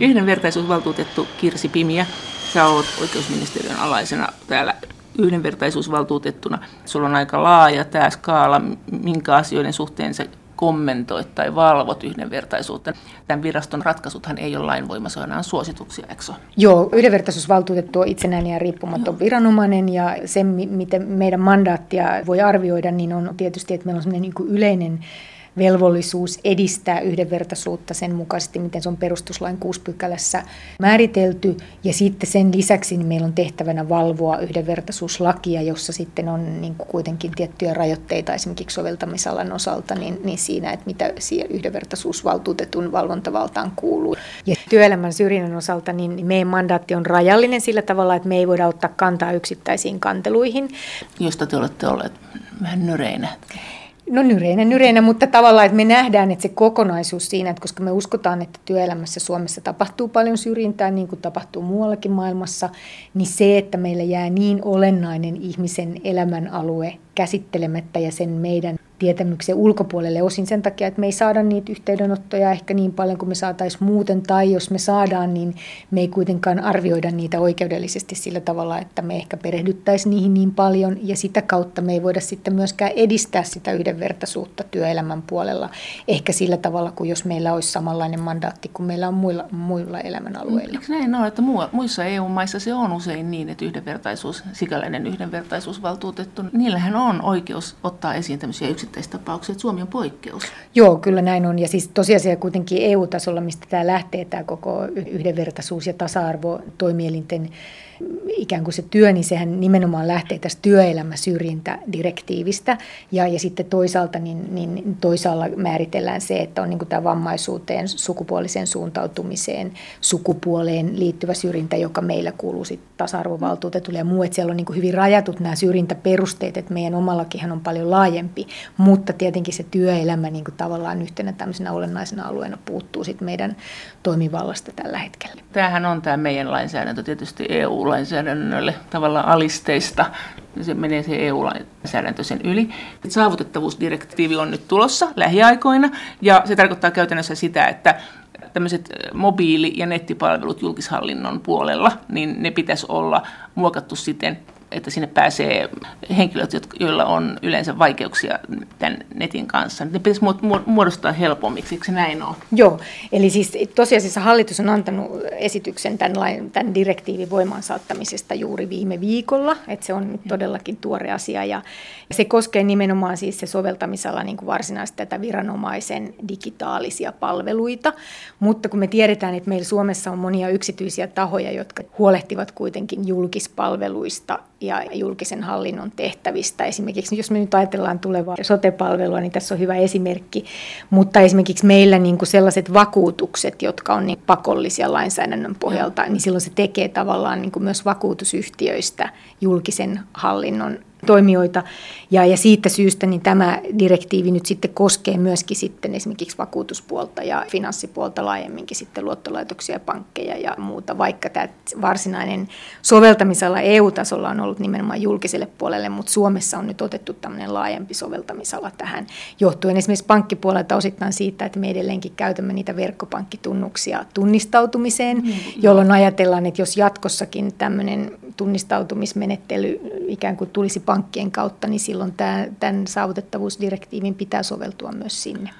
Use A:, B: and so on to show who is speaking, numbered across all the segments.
A: Yhdenvertaisuusvaltuutettu Kirsi Pimiä, sä oot oikeusministeriön alaisena täällä yhdenvertaisuusvaltuutettuna. Sulla on aika laaja tämä skaala, minkä asioiden suhteen sä kommentoit tai valvot yhdenvertaisuutta. Tämän viraston ratkaisuthan ei ole lainvoimassa, vaan suosituksia, eikö
B: Joo, yhdenvertaisuusvaltuutettu on itsenäinen ja riippumaton Joo. viranomainen ja se, miten meidän mandaattia voi arvioida, niin on tietysti, että meillä on sellainen niin yleinen velvollisuus edistää yhdenvertaisuutta sen mukaisesti, miten se on perustuslain kuuspykälässä määritelty. Ja sitten sen lisäksi niin meillä on tehtävänä valvoa yhdenvertaisuuslakia, jossa sitten on niin kuin kuitenkin tiettyjä rajoitteita esimerkiksi soveltamisalan osalta niin, niin siinä, että mitä yhdenvertaisuusvaltuutetun valvontavaltaan kuuluu. Ja työelämän syrjinnän osalta niin meidän mandaatti on rajallinen sillä tavalla, että me ei voida ottaa kantaa yksittäisiin kanteluihin.
A: Josta te olette olleet vähän nyreinä.
B: No nyreinä, nyreinä, mutta tavallaan, että me nähdään, että se kokonaisuus siinä, että koska me uskotaan, että työelämässä Suomessa tapahtuu paljon syrjintää, niin kuin tapahtuu muuallakin maailmassa, niin se, että meillä jää niin olennainen ihmisen elämän alue käsittelemättä ja sen meidän tietämyksen ulkopuolelle. Osin sen takia, että me ei saada niitä yhteydenottoja ehkä niin paljon kuin me saataisiin muuten, tai jos me saadaan, niin me ei kuitenkaan arvioida niitä oikeudellisesti sillä tavalla, että me ehkä perehdyttäisiin niihin niin paljon, ja sitä kautta me ei voida sitten myöskään edistää sitä yhdenvertaisuutta työelämän puolella, ehkä sillä tavalla kuin jos meillä olisi samanlainen mandaatti kuin meillä on muilla, muilla elämänalueilla.
A: Eikö näin? Ole, että muissa EU-maissa se on usein niin, että yhdenvertaisuus, sikäläinen yhdenvertaisuusvaltuutettu, niillähän on oikeus ottaa esiin tämmöisiä yksittäistapauksia, että Suomi on poikkeus.
B: Joo, kyllä näin on. Ja siis tosiasia kuitenkin EU-tasolla, mistä tämä lähtee, tämä koko yhdenvertaisuus ja tasa-arvo toimielinten ikään kuin se työ, niin sehän nimenomaan lähtee tästä työelämäsyrjintädirektiivistä. Ja, ja sitten toisaalta niin, niin toisaalla määritellään se, että on niin kuin tämä vammaisuuteen, sukupuoliseen suuntautumiseen, sukupuoleen liittyvä syrjintä, joka meillä kuuluu sitten tasa-arvovaltuutetulle ja muu. Että siellä on niin kuin hyvin rajatut nämä syrjintäperusteet, että meidän omallakin on paljon laajempi, mutta tietenkin se työelämä niin kuin tavallaan yhtenä tämmöisenä olennaisena alueena puuttuu sitten meidän toimivallasta tällä hetkellä.
A: Tämähän on tämä meidän lainsäädäntö tietysti EU EU-lainsäädännölle tavallaan alisteista. Se menee se EU-lainsäädäntö sen yli. Saavutettavuusdirektiivi on nyt tulossa lähiaikoina ja se tarkoittaa käytännössä sitä, että tämmöiset mobiili- ja nettipalvelut julkishallinnon puolella, niin ne pitäisi olla muokattu siten, että sinne pääsee henkilöt, joilla on yleensä vaikeuksia tämän netin kanssa. Ne pitäisi muodostaa helpommiksi, eikö se näin ole?
B: Joo, eli siis tosiasiassa hallitus on antanut esityksen tämän, lain, tämän direktiivin voimaan saattamisesta juuri viime viikolla, että se on nyt todellakin tuore asia ja se koskee nimenomaan siis se soveltamisala niin varsinaisesti tätä viranomaisen digitaalisia palveluita, mutta kun me tiedetään, että meillä Suomessa on monia yksityisiä tahoja, jotka huolehtivat kuitenkin julkispalveluista ja julkisen hallinnon tehtävistä. Esimerkiksi jos me nyt ajatellaan tulevaa sote-palvelua, niin tässä on hyvä esimerkki, mutta esimerkiksi meillä niin kuin sellaiset vakuutukset, jotka on niin pakollisia lainsäädännön pohjalta, niin silloin se tekee tavallaan niin kuin myös vakuutusyhtiöistä julkisen hallinnon toimijoita. Ja, ja siitä syystä niin tämä direktiivi nyt sitten koskee myöskin sitten esimerkiksi vakuutuspuolta ja finanssipuolta laajemminkin sitten luottolaitoksia, pankkeja ja muuta, vaikka tämä varsinainen soveltamisala EU-tasolla on ollut nimenomaan julkiselle puolelle, mutta Suomessa on nyt otettu tämmöinen laajempi soveltamisala tähän, johtuen esimerkiksi pankkipuolelta osittain siitä, että me edelleenkin käytämme niitä verkkopankkitunnuksia tunnistautumiseen, mm, jolloin ajatellaan, että jos jatkossakin tämmöinen tunnistautumismenettely ikään kuin tulisi pankkien kautta, niin silloin tämä, tämän saavutettavuusdirektiivin pitää soveltua myös sinne.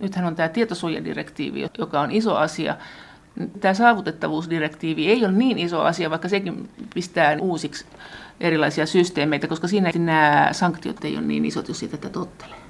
A: Nythän on tämä tietosuojadirektiivi, joka on iso asia. Tämä saavutettavuusdirektiivi ei ole niin iso asia, vaikka sekin pistää uusiksi erilaisia systeemeitä, koska siinä nämä sanktiot ei ole niin isot, jos sitä tottelee.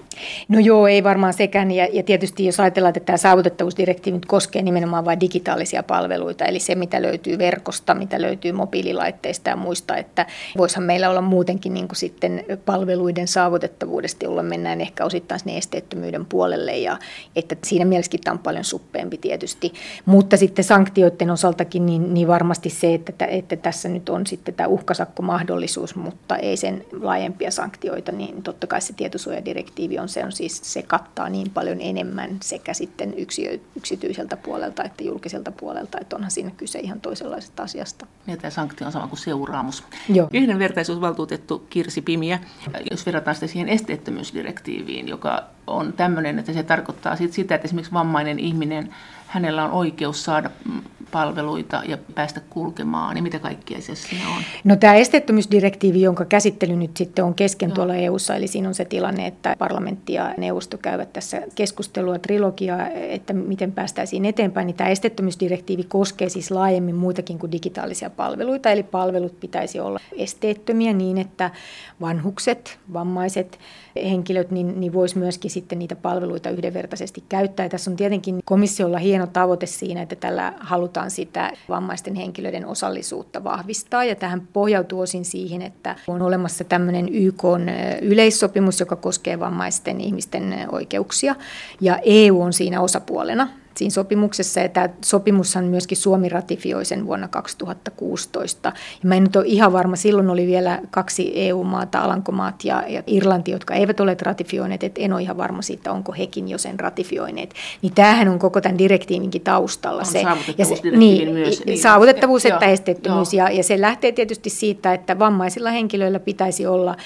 B: No joo, ei varmaan sekään. Ja, ja tietysti jos ajatellaan, että tämä saavutettavuusdirektiivi nyt koskee nimenomaan vain digitaalisia palveluita, eli se, mitä löytyy verkosta, mitä löytyy mobiililaitteista ja muista, että voisihan meillä olla muutenkin niin kuin sitten palveluiden saavutettavuudesta, jolloin mennään ehkä osittain sinne esteettömyyden puolelle, ja että siinä mielessäkin tämä on paljon suppeempi tietysti. Mutta sitten sanktioiden osaltakin, niin, niin varmasti se, että, että tässä nyt on sitten tämä uhkasakkomahdollisuus, mutta ei sen laajempia sanktioita, niin totta kai se tietosuojadirektiivi on se on siis, se kattaa niin paljon enemmän sekä sitten yksi, yksityiseltä puolelta että julkiselta puolelta, että onhan siinä kyse ihan toisenlaisesta asiasta.
A: Ja tämä sanktio on sama kuin seuraamus. Joo. Yhdenvertaisuusvaltuutettu Kirsi Pimiä, jos verrataan sitä siihen esteettömyysdirektiiviin, joka on tämmöinen, että se tarkoittaa sitä, että esimerkiksi vammainen ihminen, hänellä on oikeus saada palveluita ja päästä kulkemaan, niin mitä kaikkia se siinä on?
B: No tämä esteettömyysdirektiivi, jonka käsittely nyt sitten on kesken Joo. tuolla EU-ssa, eli siinä on se tilanne, että parlamentti ja neuvosto käyvät tässä keskustelua, trilogiaa, että miten päästäisiin eteenpäin, niin tämä esteettömyysdirektiivi koskee siis laajemmin muitakin kuin digitaalisia palveluita, eli palvelut pitäisi olla esteettömiä niin, että vanhukset, vammaiset henkilöt, niin, niin voisi myöskin sitten niitä palveluita yhdenvertaisesti käyttää. Ja tässä on tietenkin komissiolla hieno tavoite siinä, että tällä halutaan sitä vammaisten henkilöiden osallisuutta vahvistaa. Ja tähän pohjautuu osin siihen, että on olemassa tämmöinen YK yleissopimus, joka koskee vammaisten ihmisten oikeuksia. Ja EU on siinä osapuolena siinä sopimuksessa, ja tämä sopimushan myöskin Suomi ratifioi sen vuonna 2016. Ja mä en nyt ole ihan varma, silloin oli vielä kaksi EU-maata, Alankomaat ja, ja Irlanti, jotka eivät ole ratifioineet, että en ole ihan varma siitä, onko hekin jo sen ratifioineet. Niin tämähän on koko tämän direktiivinkin taustalla
A: on
B: se.
A: Ja se niin, myös.
B: Niin, saavutettavuus että esteettömyys, ja, ja se lähtee tietysti siitä, että vammaisilla henkilöillä pitäisi olla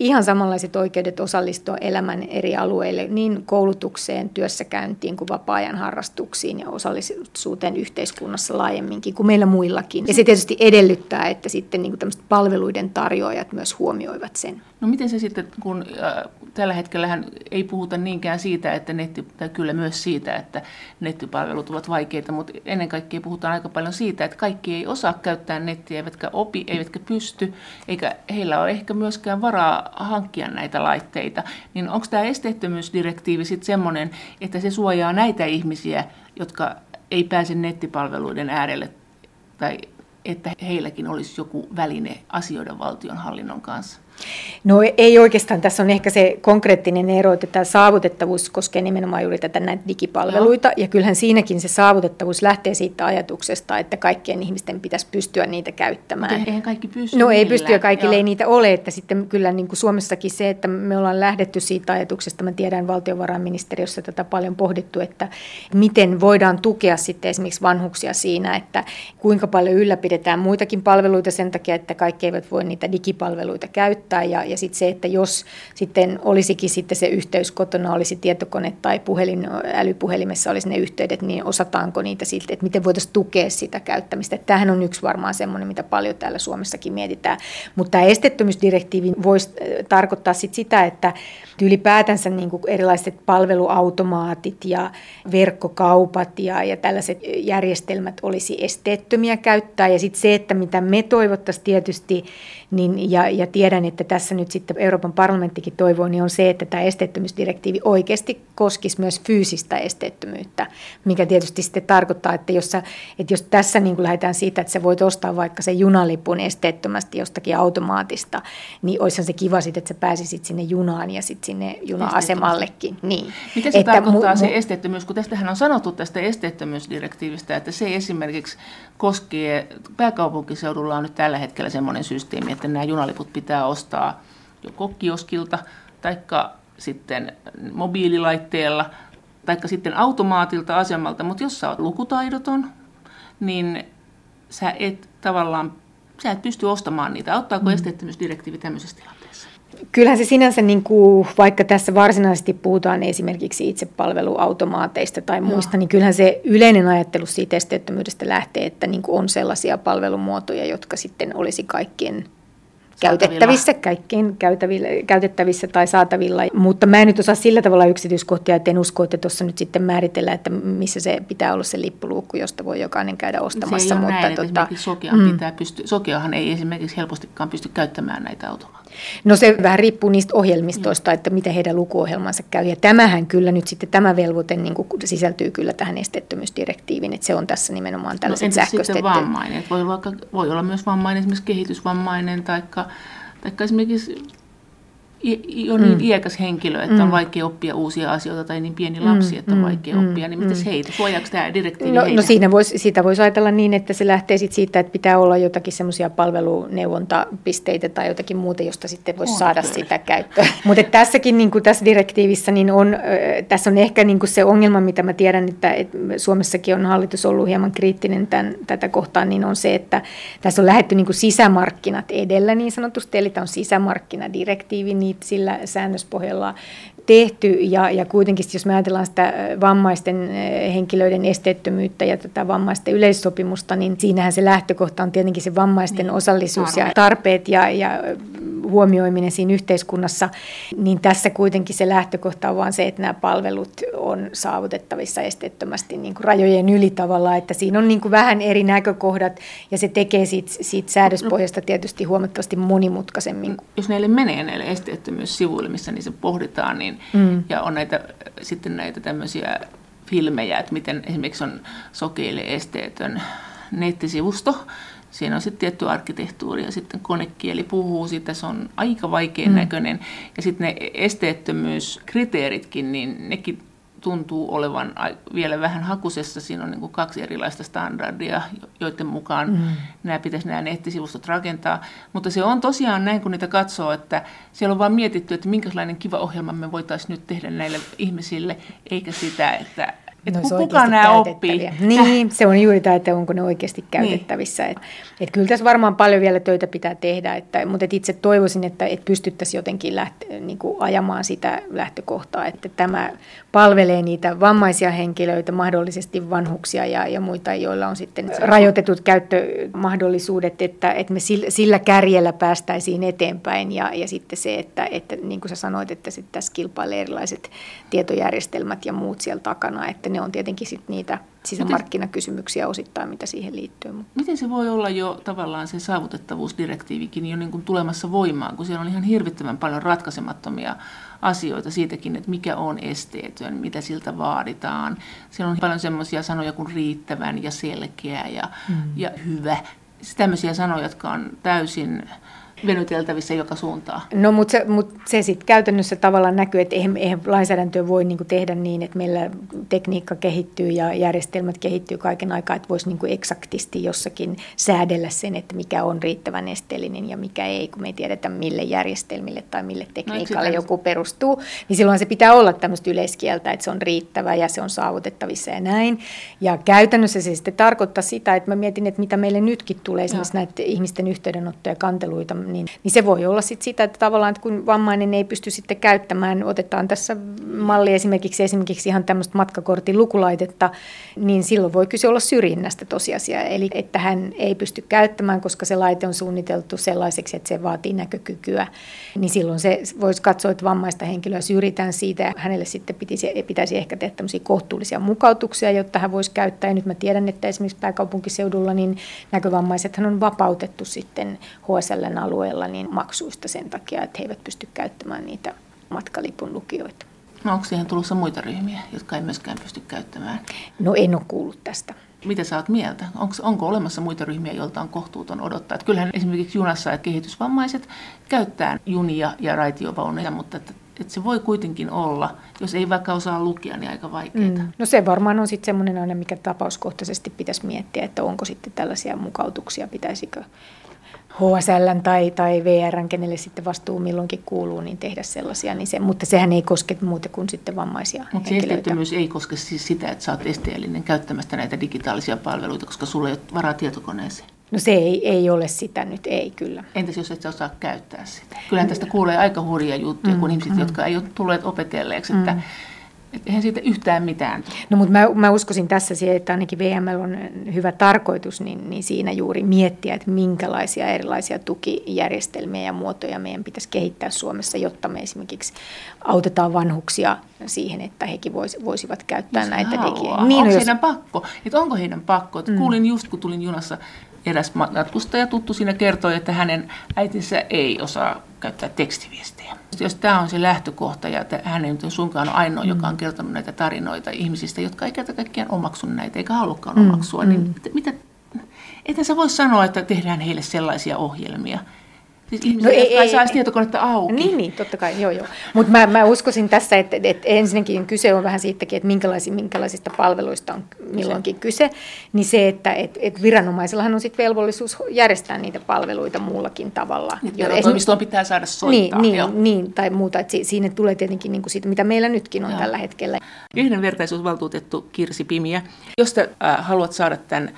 B: ihan samanlaiset oikeudet osallistua elämän eri alueille, niin koulutukseen, työssäkäyntiin kuin vapaa-ajan harrastuksiin ja osallisuuteen yhteiskunnassa laajemminkin kuin meillä muillakin. Ja se tietysti edellyttää, että sitten niin kuin palveluiden tarjoajat myös huomioivat sen.
A: No miten se sitten, kun äh, tällä hetkellä ei puhuta niinkään siitä, että netti, tai kyllä myös siitä, että nettipalvelut ovat vaikeita, mutta ennen kaikkea puhutaan aika paljon siitä, että kaikki ei osaa käyttää nettiä, eivätkä opi, eivätkä pysty, eikä heillä ole ehkä myöskään varaa hankkia näitä laitteita. Niin onko tämä esteettömyysdirektiivi sitten semmoinen, että se suojaa näitä ihmisiä, jotka ei pääse nettipalveluiden äärelle tai että heilläkin olisi joku väline asioida valtionhallinnon kanssa?
B: No ei oikeastaan. Tässä on ehkä se konkreettinen ero, että tämä saavutettavuus koskee nimenomaan juuri tätä näitä digipalveluita. Joo. Ja kyllähän siinäkin se saavutettavuus lähtee siitä ajatuksesta, että kaikkien ihmisten pitäisi pystyä niitä käyttämään.
A: Mutta eihän kaikki pysty
B: No ei pysty ja kaikille Joo. ei niitä ole. Että sitten kyllä niin kuin Suomessakin se, että me ollaan lähdetty siitä ajatuksesta, mä tiedän valtiovarainministeriössä tätä paljon pohdittu, että miten voidaan tukea sitten esimerkiksi vanhuksia siinä, että kuinka paljon ylläpidetään muitakin palveluita sen takia, että kaikki eivät voi niitä digipalveluita käyttää käyttää ja, ja sitten se, että jos sitten olisikin sitten se yhteys kotona, olisi tietokone tai puhelin, älypuhelimessa olisi ne yhteydet, niin osataanko niitä siltä, että miten voitaisiin tukea sitä käyttämistä. Että tämähän on yksi varmaan semmoinen, mitä paljon täällä Suomessakin mietitään. Mutta tämä esteettömyysdirektiivi voisi äh, tarkoittaa sit sitä, että ylipäätänsä niin erilaiset palveluautomaatit ja verkkokaupat ja, ja tällaiset järjestelmät olisi esteettömiä käyttää. Ja sitten se, että mitä me toivottaisiin tietysti, niin, ja, ja tiedän, että tässä nyt sitten Euroopan parlamenttikin toivoo, niin on se, että tämä esteettömyysdirektiivi oikeasti koskisi myös fyysistä esteettömyyttä, mikä tietysti sitten tarkoittaa, että jos, sä, että jos tässä niin kuin lähdetään siitä, että sä voit ostaa vaikka se junalipun esteettömästi jostakin automaatista, niin olisihan se kiva sitten, että sä pääsisit sinne junaan ja sitten sinne juna-asemallekin. Niin.
A: Mitä se että tarkoittaa mu- se esteettömyys, kun tästähän on sanottu tästä esteettömyysdirektiivistä, että se esimerkiksi koskee, pääkaupunkiseudulla on nyt tällä hetkellä semmoinen systeemi, että nämä junaliput pitää ostaa joko kioskilta tai sitten mobiililaitteella tai sitten automaatilta asemalta, mutta jos sä oot lukutaidoton, niin sä et tavallaan, sä et pysty ostamaan niitä. Auttaako mm. esteettömyysdirektiivi tämmöisessä tilanteessa?
B: Kyllähän se sinänsä, niin kuin, vaikka tässä varsinaisesti puhutaan esimerkiksi itsepalveluautomaateista tai muista, Joo. niin kyllähän se yleinen ajattelu siitä esteettömyydestä lähtee, että niin kuin on sellaisia palvelumuotoja, jotka sitten olisi kaikkien käytettävissä, kaikkein käytettävissä tai saatavilla. Mutta mä en nyt osaa sillä tavalla yksityiskohtia, että en usko, että tuossa nyt sitten määritellään, että missä se pitää olla se lippuluukku, josta voi jokainen käydä ostamassa.
A: Se
B: ei
A: mutta näin, tuota, Sokeahan, mm. pitää pysty, Sokeahan ei esimerkiksi helpostikaan pysty käyttämään näitä automaatteja.
B: No se vähän riippuu niistä ohjelmistoista, mm. että miten heidän lukuohjelmansa käy. Ja tämähän kyllä nyt sitten, tämä velvoite niin kuin sisältyy kyllä tähän esteettömyysdirektiiviin, että se on tässä nimenomaan tällaiset no, sähköistetty.
A: vammainen? Voi, vaikka, voi olla myös vammainen, esimerkiksi kehitysvammainen tai esimerkiksi jo niin mm. iäkäs henkilö, että mm. on vaikea oppia uusia asioita, tai niin pieni lapsi, mm. että on mm. vaikea mm. oppia, niin miten mm. heitä? Suojaako tämä direktiivi
B: No, no siinä vois, siitä voisi ajatella niin, että se lähtee sit siitä, että pitää olla jotakin semmoisia palveluneuvontapisteitä tai jotakin muuta, josta sitten voisi saada kyllä. sitä käyttöä. Mutta tässäkin, niin kuin tässä direktiivissä, niin on, tässä on ehkä niin kuin se ongelma, mitä mä tiedän, että, että Suomessakin on hallitus ollut hieman kriittinen tämän, tätä kohtaan, niin on se, että tässä on lähetty niin kuin sisämarkkinat edellä niin sanotusti, eli tämä on sisämarkkinadirektiivi, niin sillä säännöspohjalla tehty ja, ja kuitenkin jos me ajatellaan sitä vammaisten henkilöiden esteettömyyttä ja tätä vammaisten yleissopimusta, niin siinähän se lähtökohta on tietenkin se vammaisten niin, osallisuus tarpeet. ja tarpeet ja, ja huomioiminen siinä yhteiskunnassa, niin tässä kuitenkin se lähtökohta on vaan se, että nämä palvelut on saavutettavissa esteettömästi niin kuin rajojen yli tavalla, että siinä on niin kuin vähän eri näkökohdat ja se tekee siitä, siitä säädöspohjasta tietysti huomattavasti monimutkaisemmin.
A: Jos näille menee näille esteettömyyssivuille, missä niissä pohditaan, niin, mm. ja on näitä, sitten näitä tämmöisiä filmejä, että miten esimerkiksi on sokeille esteetön nettisivusto, Siinä on sitten tietty arkkitehtuuri ja sitten konekieli puhuu siitä, se on aika vaikean mm. näköinen. Ja sitten ne esteettömyyskriteeritkin, niin nekin tuntuu olevan vielä vähän hakusessa. Siinä on niin kuin kaksi erilaista standardia, joiden mukaan mm. nämä pitäisi nämä nettisivustot rakentaa. Mutta se on tosiaan näin, kun niitä katsoo, että siellä on vain mietitty, että minkälainen kiva ohjelma me voitaisiin nyt tehdä näille ihmisille, eikä sitä, että että no, kuka nämä oppii?
B: Niin, se on juuri tämä, että onko ne oikeasti niin. käytettävissä. Niin. Et, et kyllä tässä varmaan paljon vielä töitä pitää tehdä, että, mutta et itse toivoisin, että et pystyttäisiin jotenkin lähte, niin kuin ajamaan sitä lähtökohtaa, että tämä palvelee niitä vammaisia henkilöitä, mahdollisesti vanhuksia ja, ja muita, joilla on sitten rajoitetut käyttömahdollisuudet, että, että me sillä, sillä kärjellä päästäisiin eteenpäin ja, ja sitten se, että, että niin kuin sä sanoit, että sitten tässä kilpailee erilaiset tietojärjestelmät ja muut siellä takana, että ne on tietenkin sit niitä sisämarkkinakysymyksiä osittain, mitä siihen liittyy.
A: Miten se voi olla jo tavallaan se saavutettavuusdirektiivikin jo niin kuin tulemassa voimaan, kun siellä on ihan hirvittävän paljon ratkaisemattomia asioita siitäkin, että mikä on esteetön, mitä siltä vaaditaan. Siellä on paljon semmoisia sanoja kuin riittävän ja selkeä ja, mm. ja hyvä. Tämmöisiä sanoja, jotka on täysin venyteltävissä joka suuntaan.
B: No mutta se, mut se sitten käytännössä tavallaan näkyy, että eihän, eihän lainsäädäntöä voi niinku tehdä niin, että meillä tekniikka kehittyy ja järjestelmät kehittyy kaiken aikaa, että voisi niinku eksaktisti jossakin säädellä sen, että mikä on riittävän esteellinen ja mikä ei, kun me ei tiedetä mille järjestelmille tai mille no, tekniikalle no, joku perustuu, niin silloin se pitää olla tämmöistä yleiskieltä, että se on riittävä ja se on saavutettavissa ja näin. Ja käytännössä se sitten tarkoittaa sitä, että mä mietin, että mitä meille nytkin tulee, esimerkiksi näitä ihmisten yhteydenottoja, kanteluita, niin, niin se voi olla sit sitä, että tavallaan että kun vammainen ei pysty sitten käyttämään, otetaan tässä malli esimerkiksi, esimerkiksi ihan tämmöistä matkakortin lukulaitetta, niin silloin voi kyse olla syrjinnästä tosiasia, eli että hän ei pysty käyttämään, koska se laite on suunniteltu sellaiseksi, että se vaatii näkökykyä, niin silloin se voisi katsoa, että vammaista henkilöä syrjitään siitä, ja hänelle sitten pitäisi, pitäisi ehkä tehdä tämmöisiä kohtuullisia mukautuksia, jotta hän voisi käyttää, ja nyt mä tiedän, että esimerkiksi pääkaupunkiseudulla niin näkövammaisethan on vapautettu sitten HSLn alueella alueella niin maksuista sen takia, että he eivät pysty käyttämään niitä matkalipun lukijoita.
A: No onko siihen tulossa muita ryhmiä, jotka ei myöskään pysty käyttämään?
B: No en ole kuullut tästä.
A: Mitä sä oot mieltä? Onko, onko olemassa muita ryhmiä, joilta on kohtuuton odottaa? Että kyllähän esimerkiksi junassa ja kehitysvammaiset käyttää junia ja raitiovauneja, mutta että, että se voi kuitenkin olla, jos ei vaikka osaa lukea, niin aika vaikeaa. Mm.
B: No se varmaan on sitten semmoinen aina, mikä tapauskohtaisesti pitäisi miettiä, että onko sitten tällaisia mukautuksia, pitäisikö HSL tai, tai VR, kenelle sitten vastuu milloinkin kuuluu, niin tehdä sellaisia. Niin se, mutta sehän ei koske muuta kuin sitten vammaisia
A: Mutta se esteettömyys ei koske siis sitä, että sä oot esteellinen käyttämästä näitä digitaalisia palveluita, koska sulla ei ole varaa tietokoneeseen.
B: No se ei, ei ole sitä nyt, ei kyllä.
A: Entäs jos et sä osaa käyttää sitä? Kyllähän tästä kuulee aika hurjia juttuja, mm, kun ihmiset, mm. jotka ei ole tulleet opetelleeksi, että mm että eihän siitä yhtään mitään.
B: No mutta mä, mä uskoisin tässä siihen, että ainakin VML on hyvä tarkoitus, niin, niin siinä juuri miettiä, että minkälaisia erilaisia tukijärjestelmiä ja muotoja meidän pitäisi kehittää Suomessa, jotta me esimerkiksi autetaan vanhuksia siihen, että hekin vois, voisivat käyttää
A: Jos
B: näitä digiä.
A: Niin, onko jos... heidän pakko? Että onko heidän pakko? Mm. Kuulin just, kun tulin junassa eräs matkustaja tuttu siinä kertoi, että hänen äitinsä ei osaa käyttää tekstiviestejä. Jos tämä on se lähtökohta ja että hän ei nyt suinkaan ole ainoa, mm. joka on kertonut näitä tarinoita ihmisistä, jotka ei kerta kaikkiaan omaksu näitä eikä halukkaan mm. omaksua, niin mm. mitä, että sä voi sanoa, että tehdään heille sellaisia ohjelmia, Siis no ei, ei, saisi tietokonetta auki.
B: Niin, niin, totta kai, joo joo. Mutta mä, mä uskoisin tässä, että, että ensinnäkin kyse on vähän siitäkin, että minkälaisista, minkälaisista palveluista on milloinkin kyse. Niin se, että et, et viranomaisillahan on sitten velvollisuus järjestää niitä palveluita muullakin tavalla.
A: Toimistoon pitää saada soittaa.
B: Niin, niin, niin tai muuta. Että siinä tulee tietenkin niin kuin siitä, mitä meillä nytkin on joo. tällä hetkellä.
A: Yhdenvertaisuusvaltuutettu Kirsi Pimiä, jos te äh, haluat saada tämän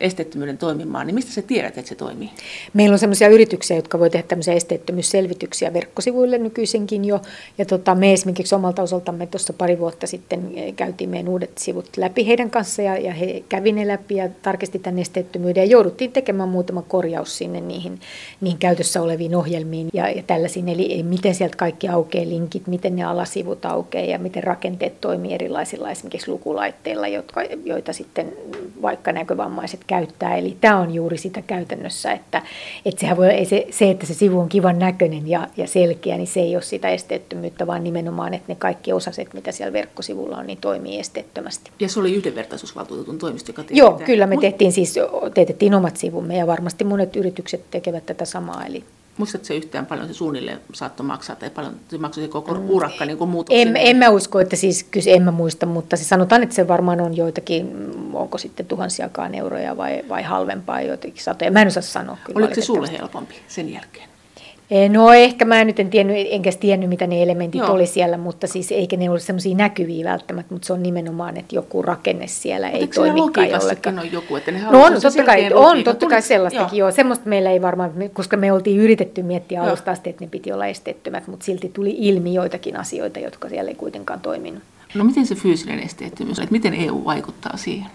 A: esteettömyyden toimimaan, niin mistä sä tiedät, että se toimii?
B: Meillä on sellaisia yrityksiä, jotka voi tehdä tämmöisiä esteettömyysselvityksiä verkkosivuille nykyisenkin jo. Ja tota, me esimerkiksi omalta osaltamme tuossa pari vuotta sitten käytiin meidän uudet sivut läpi heidän kanssa ja, ja he kävi ne läpi ja tarkisti tämän esteettömyyden ja jouduttiin tekemään muutama korjaus sinne niihin, niihin käytössä oleviin ohjelmiin ja, ja tällaisiin. Eli miten sieltä kaikki aukeaa linkit, miten ne alasivut aukeaa ja miten rakenteet toimii erilaisilla esimerkiksi lukulaitteilla, jotka, joita sitten vaikka näkövammaiset käyttää. Eli tämä on juuri sitä käytännössä, että, että sehän voi, se, se, että se sivu on kivan näköinen ja, ja selkeä, niin se ei ole sitä esteettömyyttä, vaan nimenomaan, että ne kaikki osaset, mitä siellä verkkosivulla on, niin toimii esteettömästi.
A: Ja se oli yhdenvertaisuusvaltuutetun toimisto, joka
B: Joo, tämän. kyllä me tehtiin siis, teetettiin omat sivumme ja varmasti monet yritykset tekevät tätä samaa. Eli
A: Muistatko se yhtään paljon se suunnilleen saattoi maksaa tai paljon se maksoi se koko mm. urakka niin kuin
B: en, en mä usko, että siis kyllä en mä muista, mutta se sanotaan, että se varmaan on joitakin, onko sitten tuhansiakaan euroja vai, vai halvempaa joitakin satoja. Mä en osaa sanoa
A: kyllä. Oliko se sulle helpompi sen jälkeen?
B: Eh, no ehkä mä nyt en tiennyt, enkä tiennyt mitä ne elementit Joo. oli siellä, mutta siis eikä ne ole semmoisia näkyviä välttämättä, mutta se on nimenomaan, että joku rakenne siellä
A: mutta
B: ei toimikaan
A: jollekaan. on joku, että ne
B: no on, totta kai, on totta kai sellaistakin, joo. joo. Semmoista meillä ei varmaan, koska me oltiin yritetty miettiä joo. alusta asti, että ne piti olla esteettömät, mutta silti tuli ilmi joitakin asioita, jotka siellä ei kuitenkaan toiminut.
A: No miten se fyysinen esteettömyys, että miten EU vaikuttaa siihen?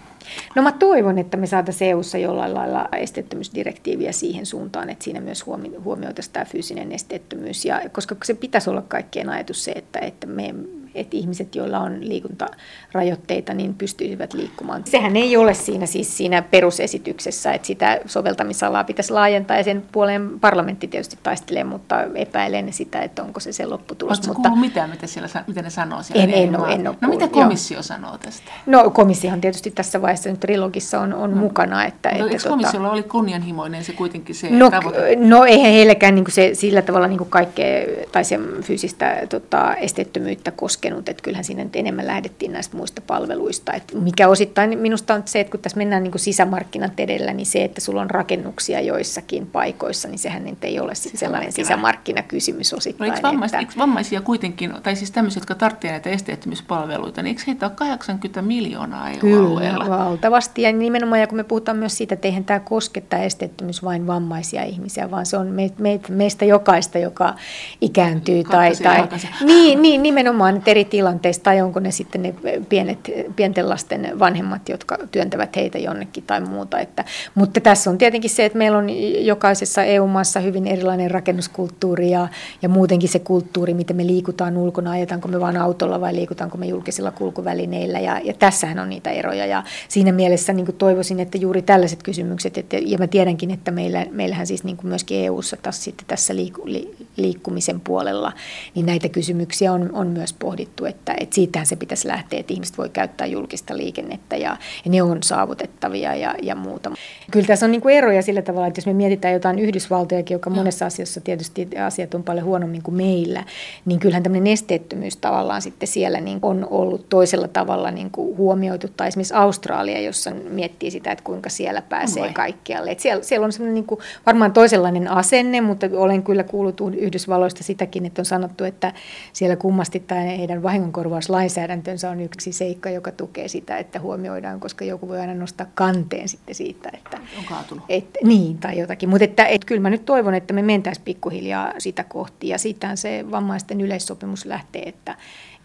B: No mä toivon, että me saataisiin EU-ssa jollain lailla esteettömyysdirektiiviä siihen suuntaan, että siinä myös huomioitaisiin tämä fyysinen esteettömyys. Ja, koska se pitäisi olla kaikkien ajatus se, että, että me että ihmiset, joilla on liikuntarajoitteita, niin pystyisivät liikkumaan. Sehän ei ole siinä siis siinä perusesityksessä, että sitä soveltamisalaa pitäisi laajentaa ja sen puoleen parlamentti tietysti taistelee, mutta epäilen sitä, että onko se se lopputulos.
A: Oletko
B: mutta...
A: mitään, mitä, siellä, mitä ne sanoo siellä?
B: En, en, ole, en ole
A: No mitä komissio joo. sanoo tästä?
B: No komissiohan tietysti tässä vaiheessa nyt trilogissa on, on no. mukana. Että,
A: no,
B: että,
A: eikö komissiolla tota... oli kunnianhimoinen se kuitenkin se
B: no, tavoite? No eihän heilläkään niin se, sillä tavalla niin kaikkea tai se fyysistä tota, esteettömyyttä koskee koskenut, että kyllähän siinä nyt enemmän lähdettiin näistä muista palveluista. Että mikä osittain minusta on se, että kun tässä mennään niin kuin sisämarkkinat edellä, niin se, että sulla on rakennuksia joissakin paikoissa, niin sehän nyt ei ole sit sellainen sisämarkkinakysymys osittain.
A: No, eikö, vammais, että... eikö vammaisia kuitenkin, tai siis tämmöisiä, jotka tarvitsevat näitä esteettömyyspalveluita, niin eikö heitä ole 80 miljoonaa euroa
B: Kyllä, valtavasti. Ja nimenomaan, ja kun me puhutaan myös siitä, että eihän tämä koske tämä esteettömyys vain vammaisia ihmisiä, vaan se on me, me, meistä jokaista, joka ikääntyy. Tai, tai, niin, niin, nimenomaan, että eri tilanteissa, tai onko ne sitten ne pienet, pienten lasten vanhemmat, jotka työntävät heitä jonnekin tai muuta. Että, mutta tässä on tietenkin se, että meillä on jokaisessa EU-maassa hyvin erilainen rakennuskulttuuri ja, ja muutenkin se kulttuuri, miten me liikutaan ulkona, ajetaanko me vain autolla vai liikutaanko me julkisilla kulkuvälineillä. Ja, ja tässähän on niitä eroja ja siinä mielessä niin toivoisin, että juuri tällaiset kysymykset, että, ja mä tiedänkin, että meillä, meillähän siis niin myöskin EU-ssa taas sitten tässä liiku, li, liikkumisen puolella, niin näitä kysymyksiä on, on myös pohdittu, että, että siitähän se pitäisi lähteä, että ihmiset voi käyttää julkista liikennettä ja, ja ne on saavutettavia ja, ja muuta. Kyllä tässä on niin kuin eroja sillä tavalla, että jos me mietitään jotain Yhdysvaltojakin, joka monessa asiassa tietysti asiat on paljon huonommin kuin meillä, niin kyllähän tämmöinen esteettömyys tavallaan sitten siellä niin on ollut toisella tavalla niin kuin huomioitu. Tai esimerkiksi Australia, jossa miettii sitä, että kuinka siellä pääsee Vai. kaikkialle. Että siellä, siellä on semmoinen niin kuin, varmaan toisenlainen asenne, mutta olen kyllä kuullut Yhdysvalloista sitäkin, että on sanottu, että siellä kummasti tai heidän vahingonkorvauslainsäädäntönsä on yksi seikka, joka tukee sitä, että huomioidaan, koska joku voi aina nostaa kanteen sitten siitä, että...
A: On kaatunut.
B: Että, niin, tai jotakin. Mutta että, että kyllä mä nyt toivon, että me mentäisiin pikkuhiljaa sitä kohti, ja siitähän se vammaisten yleissopimus lähtee, että,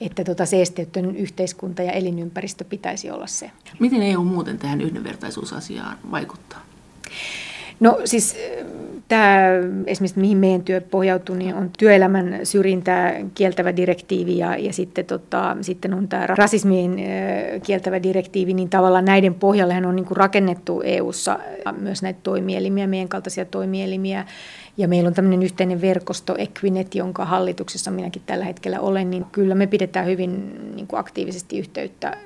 B: että tota se esteetön yhteiskunta ja elinympäristö pitäisi olla se.
A: Miten EU muuten tähän yhdenvertaisuusasiaan vaikuttaa?
B: No siis tämä esimerkiksi mihin meidän työ pohjautuu, niin on työelämän syrjintää kieltävä direktiivi ja, ja sitten, tota, sitten on tämä rasismin kieltävä direktiivi, niin tavallaan näiden pohjallehan on niin rakennettu EU-ssa myös näitä toimielimiä, meidän kaltaisia toimielimiä, ja meillä on tämmöinen yhteinen verkosto Equinet, jonka hallituksessa minäkin tällä hetkellä olen, niin kyllä me pidetään hyvin niin kuin aktiivisesti yhteyttä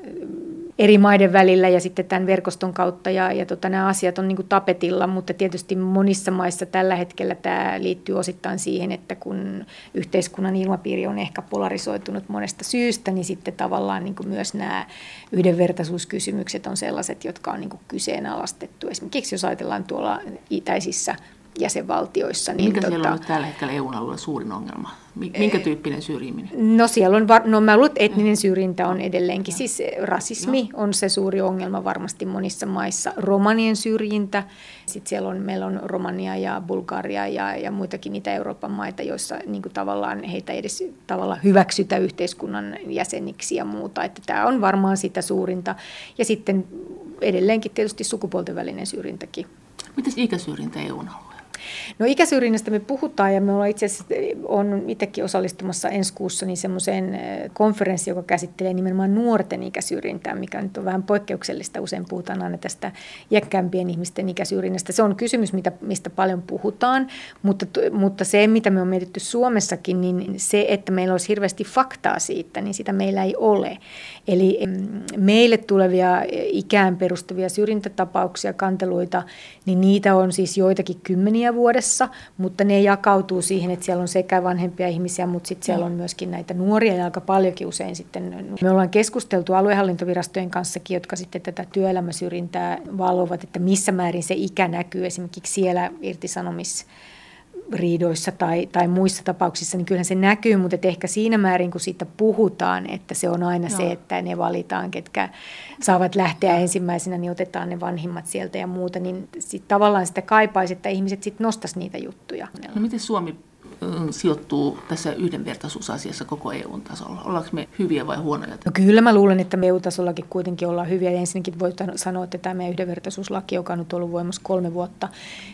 B: eri maiden välillä ja sitten tämän verkoston kautta. Ja, ja tota, nämä asiat on niin kuin tapetilla, mutta tietysti monissa maissa tällä hetkellä tämä liittyy osittain siihen, että kun yhteiskunnan ilmapiiri on ehkä polarisoitunut monesta syystä, niin sitten tavallaan niin kuin myös nämä yhdenvertaisuuskysymykset on sellaiset, jotka on niin kuin kyseenalaistettu. Esimerkiksi jos ajatellaan tuolla itäisissä jäsenvaltioissa.
A: Niin Mikä tota, siellä on tällä hetkellä EU-alueella suurin ongelma? Minkä tyyppinen syrjiminen?
B: No siellä on, no mä luulen, että etninen syrjintä on edelleenkin, siis rasismi on se suuri ongelma varmasti monissa maissa. Romanien syrjintä, sitten siellä on, meillä on Romania ja Bulgaria ja, ja muitakin niitä Euroopan maita, joissa niin kuin tavallaan heitä edes tavallaan hyväksytä yhteiskunnan jäseniksi ja muuta. Että tämä on varmaan sitä suurinta. Ja sitten edelleenkin tietysti sukupuolten välinen syrjintäkin.
A: Miten ikäsyrjintä EU-alueella?
B: No ikäsyrjinnästä me puhutaan ja me ollaan itse asiassa, on itsekin osallistumassa ensi kuussa niin semmoiseen eh, konferenssiin, joka käsittelee nimenomaan nuorten ikäsyrjintää, mikä nyt on vähän poikkeuksellista. Usein puhutaan aina tästä iäkkäämpien ihmisten ikäsyrjinnästä. Se on kysymys, mitä, mistä paljon puhutaan, mutta, mutta se, mitä me on mietitty Suomessakin, niin se, että meillä olisi hirveästi faktaa siitä, niin sitä meillä ei ole. Eli meille tulevia ikään perustuvia syrjintätapauksia, kanteluita, niin niitä on siis joitakin kymmeniä vuodessa, mutta ne jakautuu siihen, että siellä on sekä vanhempia ihmisiä, mutta sitten siellä on myöskin näitä nuoria ja aika paljonkin usein sitten. Me ollaan keskusteltu aluehallintovirastojen kanssakin, jotka sitten tätä työelämäsyrjintää valvovat, että missä määrin se ikä näkyy esimerkiksi siellä irtisanomis riidoissa tai, tai muissa tapauksissa, niin kyllähän se näkyy, mutta ehkä siinä määrin, kun siitä puhutaan, että se on aina Joo. se, että ne valitaan, ketkä saavat lähteä ensimmäisenä, niin otetaan ne vanhimmat sieltä ja muuta, niin sit tavallaan sitä kaipaisi, että ihmiset sitten nostaisi niitä juttuja.
A: No miten Suomi sijoittuu tässä yhdenvertaisuusasiassa koko EUn tasolla? Ollaanko me hyviä vai huonoja?
B: No kyllä mä luulen, että me EU-tasollakin kuitenkin ollaan hyviä. Ja ensinnäkin voi sanoa, että tämä meidän yhdenvertaisuuslaki, joka on nyt ollut voimassa kolme vuotta,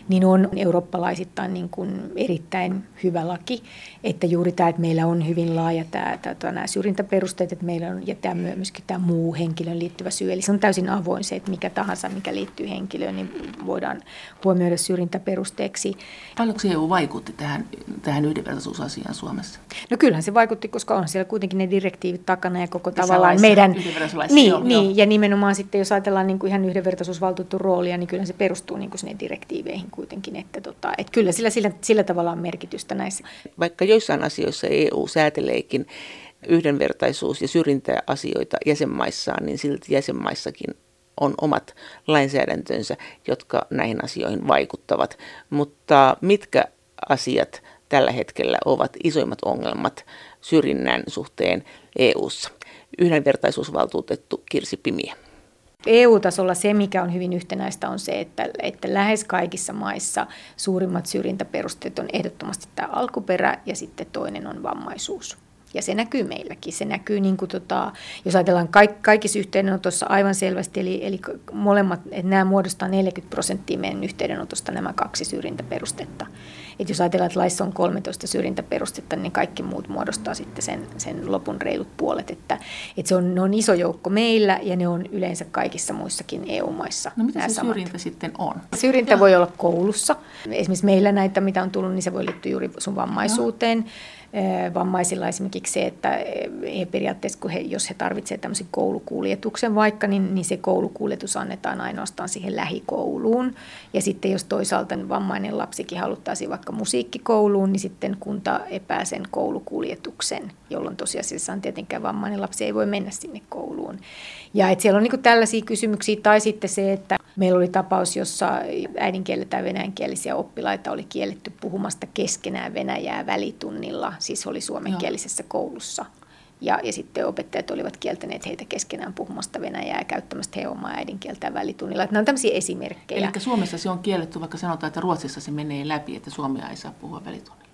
B: niin on eurooppalaisittain niin kuin erittäin hyvä laki. Että juuri tämä, että meillä on hyvin laaja tämä, tämä, nämä syrjintäperusteet, että meillä on ja tämä myöskin tämä muu henkilön liittyvä syy. Eli se on täysin avoin se, että mikä tahansa, mikä liittyy henkilöön, niin voidaan huomioida syrjintäperusteeksi.
A: Paljonko EU vaikutti tähän, tähän tähän yhdenvertaisuusasiaan Suomessa?
B: No kyllähän se vaikutti, koska on siellä kuitenkin ne direktiivit takana ja koko ja tavallaan meidän... Niin, joo, niin, ja nimenomaan sitten jos ajatellaan niin kuin ihan yhdenvertaisuusvaltuutetun roolia, niin kyllä se perustuu niin kuin sinne direktiiveihin kuitenkin, että, tota, että kyllä sillä, sillä, sillä tavalla on merkitystä näissä.
A: Vaikka joissain asioissa EU sääteleekin yhdenvertaisuus- ja syrjintäasioita jäsenmaissaan, niin silti jäsenmaissakin on omat lainsäädäntönsä, jotka näihin asioihin vaikuttavat. Mutta mitkä asiat tällä hetkellä ovat isoimmat ongelmat syrjinnän suhteen EU:ssa. Yhdenvertaisuusvaltuutettu Kirsi Pimiä.
B: EU-tasolla se, mikä on hyvin yhtenäistä, on se, että, että lähes kaikissa maissa suurimmat syrjintäperusteet on ehdottomasti tämä alkuperä ja sitten toinen on vammaisuus. Ja se näkyy meilläkin. Se näkyy, niin kuin tota, jos ajatellaan kaik, kaikissa yhteydenotossa aivan selvästi, eli, eli molemmat, että nämä muodostaa 40 prosenttia meidän yhteydenotosta nämä kaksi syrjintäperustetta. Et jos ajatellaan, että laissa on 13 syrjintäperustetta, niin kaikki muut muodostaa sitten sen, sen lopun reilut puolet. Että, että se on, ne on iso joukko meillä ja ne on yleensä kaikissa muissakin EU-maissa.
A: No mitä se samat. syrjintä sitten on?
B: Syrjintä ja. voi olla koulussa. Esimerkiksi meillä näitä, mitä on tullut, niin se voi liittyä juuri sun vammaisuuteen. Ja vammaisilla esimerkiksi se, että he periaatteessa, kun he, jos he tarvitsevat tämmöisen koulukuljetuksen vaikka, niin, niin se koulukuljetus annetaan ainoastaan siihen lähikouluun. Ja sitten jos toisaalta vammainen lapsikin haluttaisiin vaikka musiikkikouluun, niin sitten kunta epää sen koulukuljetuksen, jolloin tosiasiassa tietenkään vammainen lapsi ei voi mennä sinne kouluun. Ja että siellä on niin tällaisia kysymyksiä, tai sitten se, että meillä oli tapaus, jossa äidinkielellä tai venäjänkielisiä oppilaita oli kielletty puhumasta keskenään venäjää välitunnilla, siis oli suomenkielisessä Joo. koulussa. Ja, ja sitten opettajat olivat kieltäneet heitä keskenään puhumasta venäjää ja käyttämästä heidän omaa äidinkieltään välitunnilla. Että nämä on tämmöisiä esimerkkejä.
A: Eli Suomessa se on kielletty, vaikka sanotaan, että Ruotsissa se menee läpi, että suomea ei saa puhua välitunnilla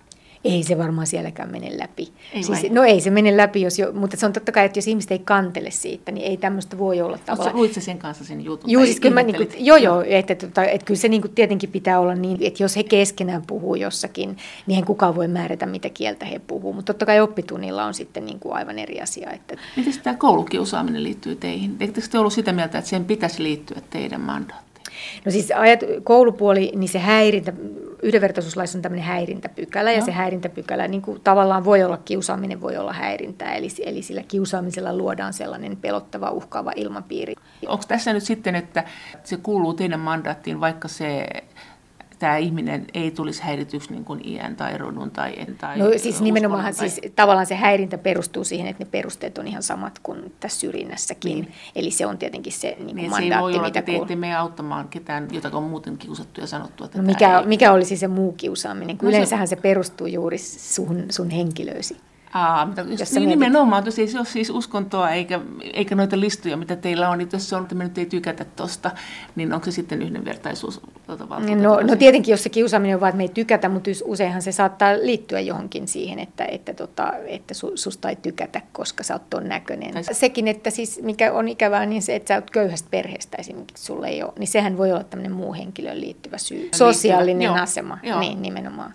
B: ei se varmaan sielläkään mene läpi. Ei siis, no ei se mene läpi, jos jo, mutta se on totta kai, että jos ihmiset ei kantele siitä, niin ei tämmöistä voi olla tavallaan.
A: Luitko sen kanssa sen jutun?
B: Joo, siis kyllä mä, niin kuin, joo, joo, että, että, että, että kyllä se niin kuin tietenkin pitää olla niin, että jos he keskenään puhuu jossakin, niin en kukaan voi määrätä, mitä kieltä he puhuu. Mutta totta kai oppitunnilla on sitten niin kuin aivan eri asia. Että...
A: Miten tämä koulukiusaaminen liittyy teihin? Eikö te ollut sitä mieltä, että sen pitäisi liittyä teidän mandaattiin?
B: No siis ajat, koulupuoli, niin se häirintä, yhdenvertaisuuslaissa on tämmöinen häirintäpykälä, no. ja se häirintäpykälä niin kuin tavallaan voi olla, kiusaaminen voi olla häirintää, eli, eli sillä kiusaamisella luodaan sellainen pelottava, uhkaava ilmapiiri.
A: Onko tässä nyt sitten, että se kuuluu teidän mandaattiin, vaikka se tämä ihminen ei tulisi häirityksi niin kuin iän tai rodun tai en tai
B: No siis nimenomaan tai... siis tavallaan se häirintä perustuu siihen, että ne perusteet on ihan samat kuin tässä syrjinnässäkin. Niin. Eli se on tietenkin se niin
A: niin,
B: mandaatti,
A: se ei voi olla,
B: mitä
A: että te ette mene auttamaan ketään, jota on muuten kiusattu ja sanottu, että
B: no mikä,
A: ei...
B: mikä olisi se muu kiusaaminen?
A: No se-
B: yleensähän se perustuu juuri sun, sun henkilöösi.
A: Aa, mutta
B: Jos
A: niin
B: mietit-
A: nimenomaan, jos ei se ole siis uskontoa eikä, eikä noita listoja, mitä teillä on, niin jos se on, että me nyt ei tykätä tosta, niin onko se sitten yhdenvertaisuus? Tuota,
B: No, no tietenkin, jos se kiusaaminen on vaan, että me ei tykätä, mutta us- useinhan se saattaa liittyä johonkin siihen, että, että, tota, että su, susta ei tykätä, koska sä oot ton näköinen.
A: Tai se-
B: Sekin, että siis mikä on ikävää, niin se, että sä oot köyhästä perheestä esimerkiksi, sulle ei ole, niin sehän voi olla tämmöinen muu henkilöön liittyvä syy. Sosiaalinen
A: joo,
B: asema,
A: joo.
B: niin nimenomaan.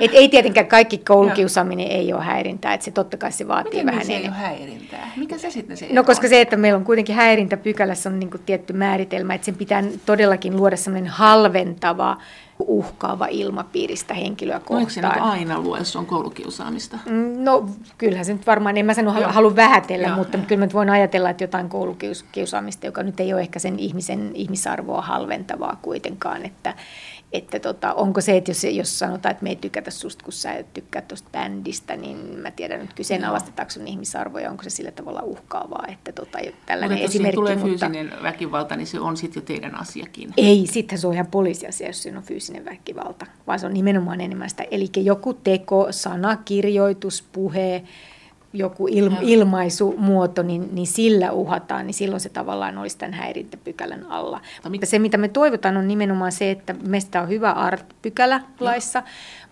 B: Et ei tietenkään kaikki koulukiusaaminen ei ole häirintää, että se totta kai se vaatii
A: Miten
B: vähän
A: niin se ei ole
B: enemmän.
A: häirintää? Mikä se sitten se
B: No koska
A: on?
B: se, että meillä on kuitenkin häirintäpykälässä on niin kuin tietty määritelmä, että sen pitää todellakin luoda semmoinen halventava, uhkaava ilmapiiristä henkilöä
A: No, eikö se
B: kohtaan.
A: nyt aina luo, jos on koulukiusaamista?
B: Mm, No kyllähän se nyt varmaan, en mä sano,
A: Joo.
B: halua vähätellä,
A: Joo.
B: mutta kyllä mä nyt voin ajatella, että jotain koulukiusaamista, joka nyt ei ole ehkä sen ihmisen ihmisarvoa halventavaa kuitenkaan, että, että tota, onko se, että jos, jos sanotaan, että me ei tykätä susta, kun sä et tykkää tuosta bändistä, niin mä tiedän nyt kyseenalaistetaanko sun ihmisarvoja, onko se sillä tavalla uhkaavaa, että tota, tällainen
A: Mutta
B: esimerkki.
A: tulee
B: mutta...
A: fyysinen väkivalta, niin se on sitten jo teidän asiakin.
B: Ei, sittenhän se on ihan poliisiasia, jos siinä on fyysinen väkivalta, vaan se on nimenomaan enemmän sitä. Eli joku teko, sana, kirjoitus, puhe, joku il, ilmaisumuoto, niin, niin sillä uhataan, niin silloin se tavallaan olisi tämän häirintäpykälän alla.
A: Mutta mit-
B: Se, mitä me toivotaan, on nimenomaan se, että meistä on hyvä art-pykälä laissa,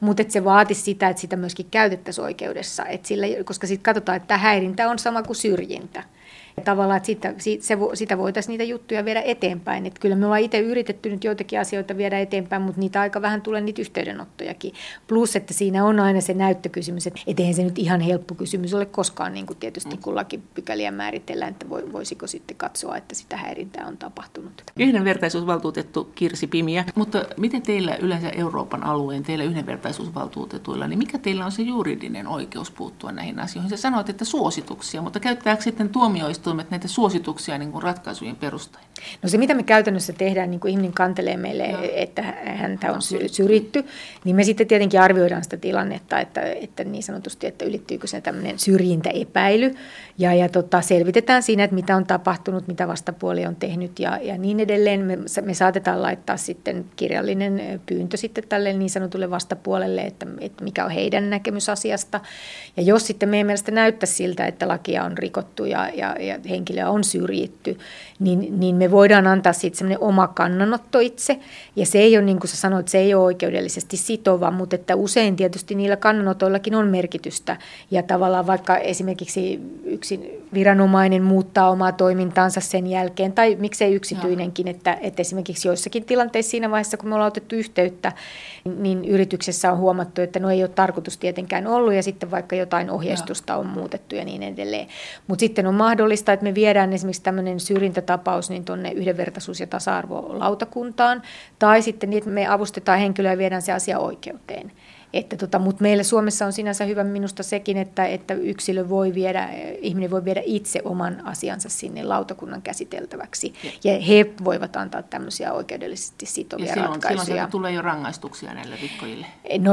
B: mutta että se vaatisi sitä, että sitä myöskin käytettäisiin oikeudessa, että sillä, koska sitten katsotaan, että häirintä on sama kuin syrjintä. Tavallaan, että sitä, si- se, sitä voitaisiin niitä juttuja viedä eteenpäin. Että kyllä me ollaan itse yritetty nyt joitakin asioita viedä eteenpäin, mutta niitä aika vähän tulee niitä yhteydenottojakin. Plus, että siinä on aina se näyttökysymys, että et eihän se nyt ihan helppo kysymys ole koskaan, niin kuin tietysti kun lakipykäliä määritellään, että voi, voisiko sitten katsoa, että sitä häirintää on tapahtunut.
A: Yhdenvertaisuusvaltuutettu Kirsi Pimiä, mutta miten teillä yleensä Euroopan alueen, teillä yhdenvertaisuusvaltuutetuilla, niin mikä teillä on se juridinen oikeus puuttua näihin asioihin? Sä sanoit, että suosituksia, mutta käyttääkö sitten tuomioistuimet näitä suosituksia niin kuin ratkaisujen perustein?
B: No se, mitä me käytännössä tehdään, niin kuin ihminen kantelee meille,
A: Joo.
B: että häntä
A: Hän on
B: on sy-
A: syrjitty.
B: niin me sitten tietenkin arvioidaan sitä tilannetta, että, että niin sanotusti, että ylittyykö se tämmöinen syrjintäepäily, ja, ja tota, selvitetään siinä, että mitä on tapahtunut, mitä vastapuoli on tehnyt ja, ja niin edelleen. Me, me saatetaan laittaa sitten kirjallinen pyyntö sitten tälle niin sanotulle vastapuolelle, että, että mikä on heidän näkemys asiasta. Ja jos sitten meidän mielestä näyttäisi siltä, että lakia on rikottu ja, ja, ja henkilöä on syrjitty, niin, niin me voidaan antaa siitä semmoinen oma kannanotto itse. Ja se ei ole, niin kuin sä sanoit, se ei ole oikeudellisesti sitova, mutta että usein tietysti niillä kannanotoillakin on merkitystä. Ja tavallaan vaikka esimerkiksi yksi viranomainen muuttaa omaa toimintaansa sen jälkeen, tai miksei yksityinenkin, että, että esimerkiksi joissakin tilanteissa siinä vaiheessa, kun me ollaan otettu yhteyttä, niin yrityksessä on huomattu, että no ei ole tarkoitus tietenkään ollut, ja sitten vaikka jotain ohjeistusta on muutettu ja niin edelleen. Mutta sitten on mahdollista, että me viedään esimerkiksi tämmöinen syrjintätapaus niin tuonne yhdenvertaisuus- ja tasa-arvolautakuntaan, tai sitten niin, että me avustetaan henkilöä ja viedään se asia oikeuteen. Että tota, mutta meillä Suomessa on sinänsä hyvä minusta sekin, että, että yksilö voi viedä, ihminen voi viedä itse oman asiansa sinne lautakunnan käsiteltäväksi. Ja he voivat antaa tämmöisiä oikeudellisesti
A: Ja
B: sitovia
A: silloin, silloin
B: ratkaisuja.
A: sieltä tulee jo rangaistuksia näille rikkojille.
B: No,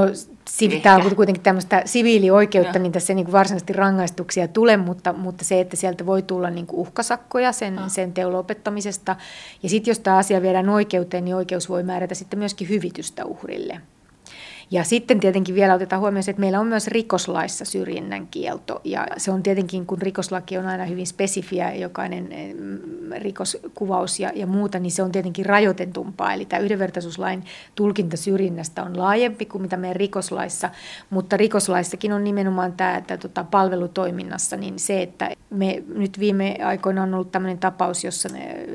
B: tämä on kuitenkin tämmöistä siviilioikeutta,
A: Joo.
B: niin tässä ei niin varsinaisesti rangaistuksia tule, mutta, mutta se, että sieltä voi tulla niin kuin uhkasakkoja sen,
A: Ah.
B: sen teon lopettamisesta. Ja sitten jos tämä asia viedään oikeuteen, niin oikeus voi määrätä sitten myöskin hyvitystä uhrille. Ja sitten tietenkin vielä otetaan huomioon että meillä on myös rikoslaissa syrjinnän kielto. Ja se on tietenkin, kun rikoslaki on aina hyvin spesifiä, jokainen mm, rikoskuvaus ja, ja muuta, niin se on tietenkin rajoitetumpaa. Eli tämä yhdenvertaisuuslain tulkinta syrjinnästä on laajempi kuin mitä meidän rikoslaissa. Mutta rikoslaissakin on nimenomaan tämä, että tota, palvelutoiminnassa, niin se, että me nyt viime aikoina on ollut tämmöinen tapaus, jossa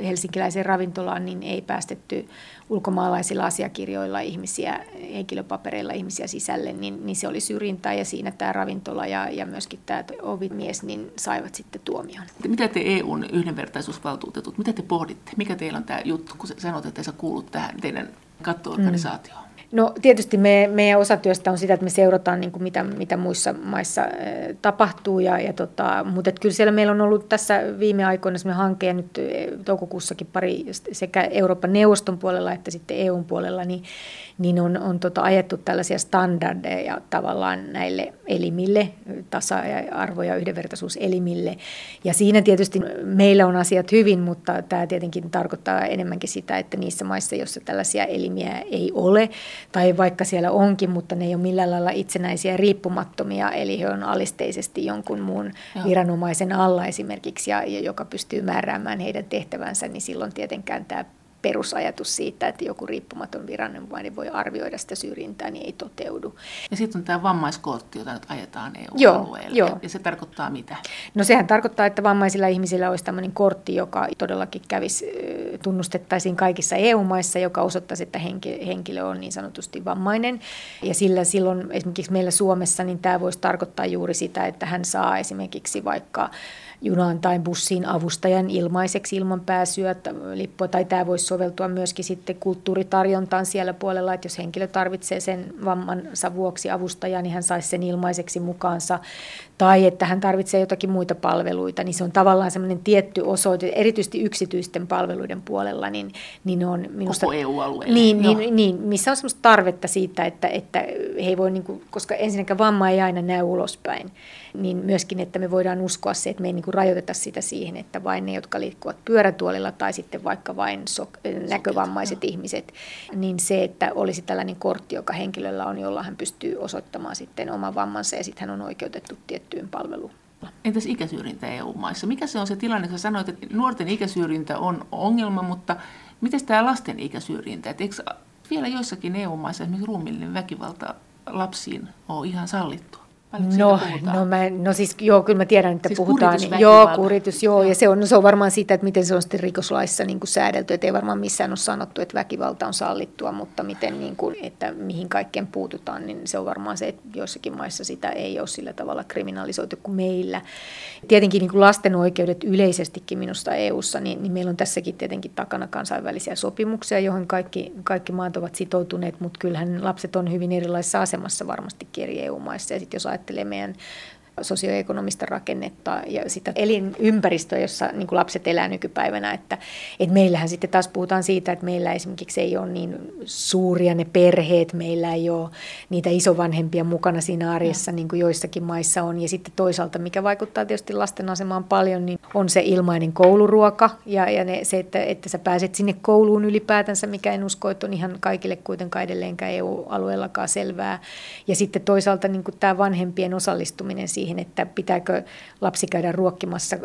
B: helsinkiläiseen ravintolaan niin ei päästetty ulkomaalaisilla asiakirjoilla ihmisiä, henkilöpapereilla ihmisiä sisälle, niin, niin se oli syrjintää ja siinä tämä ravintola ja, ja myöskin tämä ovimies niin saivat sitten tuomion.
A: Mitä te EUn yhdenvertaisuusvaltuutetut, mitä te pohditte? Mikä teillä on tämä juttu, kun sanot, että sä kuulut tähän teidän kattoorganisaatioon?
B: No tietysti me, meidän osatyöstä on sitä, että me seurataan niin kuin mitä, mitä muissa maissa tapahtuu, ja, ja tota, mutta kyllä siellä meillä on ollut tässä viime aikoina sellainen hanke, ja nyt toukokuussakin pari sekä Euroopan neuvoston puolella että sitten EUn puolella, niin, niin on, on tota, ajettu tällaisia standardeja tavallaan näille elimille, tasa- ja yhdenvertaisuuselimille. Ja siinä tietysti meillä on asiat hyvin, mutta tämä tietenkin tarkoittaa enemmänkin sitä, että niissä maissa, joissa tällaisia elimiä ei ole, tai vaikka siellä onkin, mutta ne ei ole millään lailla itsenäisiä riippumattomia, eli he on alisteisesti jonkun muun Joo. viranomaisen alla esimerkiksi, ja, ja joka pystyy määräämään heidän tehtävänsä, niin silloin tietenkään tämä perusajatus siitä, että joku riippumaton viranomainen voi arvioida sitä syrjintää, niin ei toteudu.
A: Ja sitten on tämä vammaiskortti, jota nyt ajetaan EU-alueelle. Joo, Ja se tarkoittaa mitä?
B: No sehän tarkoittaa, että vammaisilla ihmisillä olisi tämmöinen kortti, joka todellakin kävisi, tunnustettaisiin kaikissa EU-maissa, joka osoittaisi, että henkilö on niin sanotusti vammainen. Ja sillä silloin esimerkiksi meillä Suomessa, niin tämä voisi tarkoittaa juuri sitä, että hän saa esimerkiksi vaikka junaan tai bussiin avustajan ilmaiseksi ilman pääsyä lippua, tai tämä voisi soveltua myöskin sitten kulttuuritarjontaan siellä puolella, että jos henkilö tarvitsee sen vammansa vuoksi avustajaa, niin hän saisi sen ilmaiseksi mukaansa, tai että hän tarvitsee jotakin muita palveluita, niin se on tavallaan semmoinen tietty osoite, erityisesti yksityisten palveluiden puolella, niin, niin on
A: minusta... Koko EU-alueella.
B: Niin, niin, niin, missä on semmoista tarvetta siitä, että, että he ei voi, niin kuin, koska ensinnäkään vamma ei aina näy ulospäin, niin myöskin, että me voidaan uskoa se, että me ei niin kuin rajoiteta sitä siihen, että vain ne, jotka liikkuvat pyörätuolilla tai sitten vaikka vain so- näkövammaiset ihmiset, niin se, että olisi tällainen kortti, joka henkilöllä on, jolla hän pystyy osoittamaan sitten oman vammansa ja sitten hän on oikeutettu tiettyyn palveluun.
A: Entäs ikäsyrjintä EU-maissa? Mikä se on se tilanne, kun sanoit, että nuorten ikäsyrjintä on ongelma, mutta miten tämä lasten ikäsyrjintä? Et eikö vielä joissakin EU-maissa esimerkiksi ruumillinen väkivalta lapsiin ole ihan sallittua?
B: No, no, mä, no siis joo, kyllä mä tiedän, että siis puhutaan. Joo, kuritus, joo, joo. Ja se on, no se on varmaan siitä, että miten se on sitten rikoslaissa niin kuin säädelty. Että ei varmaan missään ole sanottu, että väkivalta on sallittua, mutta miten, niin kuin, että mihin kaikkeen puututaan, niin se on varmaan se, että joissakin maissa sitä ei ole sillä tavalla kriminalisoitu kuin meillä. Tietenkin niin kuin lasten oikeudet yleisestikin minusta EU-ssa, niin, niin meillä on tässäkin tietenkin takana kansainvälisiä sopimuksia, joihin kaikki, kaikki maat ovat sitoutuneet, mutta kyllähän lapset on hyvin erilaisessa asemassa varmasti eri EU-maissa. Ja sitten jos ajattelee sosioekonomista rakennetta ja sitä elinympäristöä, jossa niin kuin lapset elää nykypäivänä. Että, että meillähän sitten taas puhutaan siitä, että meillä esimerkiksi ei ole niin suuria ne perheet, meillä ei ole niitä isovanhempia mukana siinä arjessa, niin kuin joissakin maissa on. Ja sitten toisaalta, mikä vaikuttaa tietysti lasten asemaan paljon, niin on se ilmainen kouluruoka ja, ja ne, se, että, että sä pääset sinne kouluun ylipäätänsä, mikä en usko, että on ihan kaikille kuitenkaan edelleenkään EU-alueellakaan selvää. Ja sitten toisaalta niin kuin tämä vanhempien osallistuminen siihen, siihen, että pitääkö lapsi käydä ruokkimassa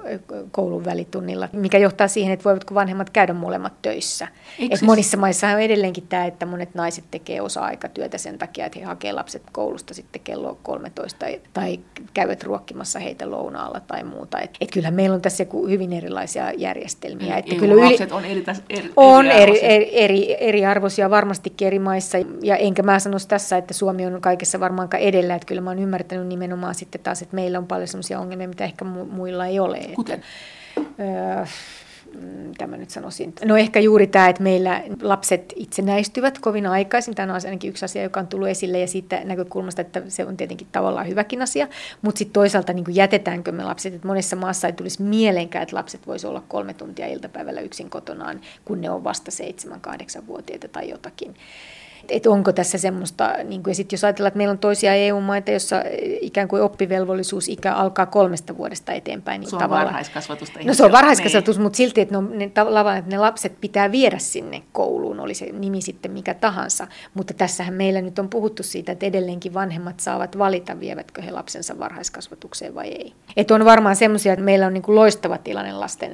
B: koulun välitunnilla, mikä johtaa siihen, että voivatko vanhemmat käydä molemmat töissä. Et siis... Monissa maissa on edelleenkin tämä, että monet naiset tekee osa-aikatyötä sen takia, että he hakee lapset koulusta sitten kello 13 tai käyvät ruokkimassa heitä lounaalla tai muuta. Et, et kyllähän meillä on tässä hyvin erilaisia järjestelmiä.
A: Että kyllä yli... on eri, eri,
B: on eri, eri, eri, eriarvoisia varmastikin eri maissa. Ja enkä mä sanoisi tässä, että Suomi on kaikessa varmaankaan edellä. Että kyllä mä oon ymmärtänyt nimenomaan sitten taas, että meillä on paljon sellaisia ongelmia, mitä ehkä muilla ei ole.
A: Kuten?
B: Öö, mitä mä nyt sanoisin. No ehkä juuri tämä, että meillä lapset itsenäistyvät kovin aikaisin. Tämä on ainakin yksi asia, joka on tullut esille ja siitä näkökulmasta, että se on tietenkin tavallaan hyväkin asia. Mutta sitten toisaalta niin kuin jätetäänkö me lapset, että monessa maassa ei tulisi mielenkään, että lapset voisi olla kolme tuntia iltapäivällä yksin kotonaan, kun ne on vasta seitsemän, kahdeksan vuotiaita tai jotakin että onko tässä semmoista, niin kuin, ja sitten jos ajatellaan, että meillä on toisia EU-maita, jossa ikään kuin oppivelvollisuusikä alkaa kolmesta vuodesta eteenpäin.
A: Niin se on tavalla, varhaiskasvatusta.
B: No se on varhaiskasvatus, niin. mutta silti, että ne, ne, tavallaan, että ne lapset pitää viedä sinne kouluun, oli se nimi sitten mikä tahansa. Mutta tässähän meillä nyt on puhuttu siitä, että edelleenkin vanhemmat saavat valita, vievätkö he lapsensa varhaiskasvatukseen vai ei. Että on varmaan semmoisia, että meillä on niin kuin loistava tilanne lasten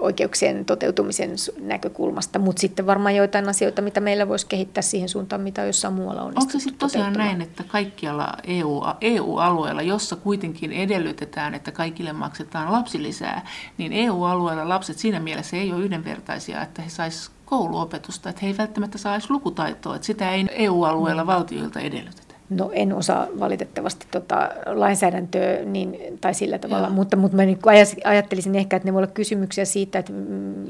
B: oikeuksien toteutumisen näkökulmasta, mutta sitten varmaan joitain asioita, mitä meillä voisi kehittää siihen suuntaan, suuntaan, mitä jossain muualla on.
A: Onko se sitten tosiaan näin, että kaikkialla EU, EU-alueella, jossa kuitenkin edellytetään, että kaikille maksetaan lapsilisää, niin EU-alueella lapset siinä mielessä ei ole yhdenvertaisia, että he saisivat kouluopetusta, että he ei välttämättä saisi lukutaitoa, että sitä ei EU-alueella valtioilta edellytetä.
B: No en osaa valitettavasti tota lainsäädäntöä niin, tai sillä tavalla, Joo. mutta, mutta mä niin ajattelisin ehkä, että ne voi olla kysymyksiä siitä, että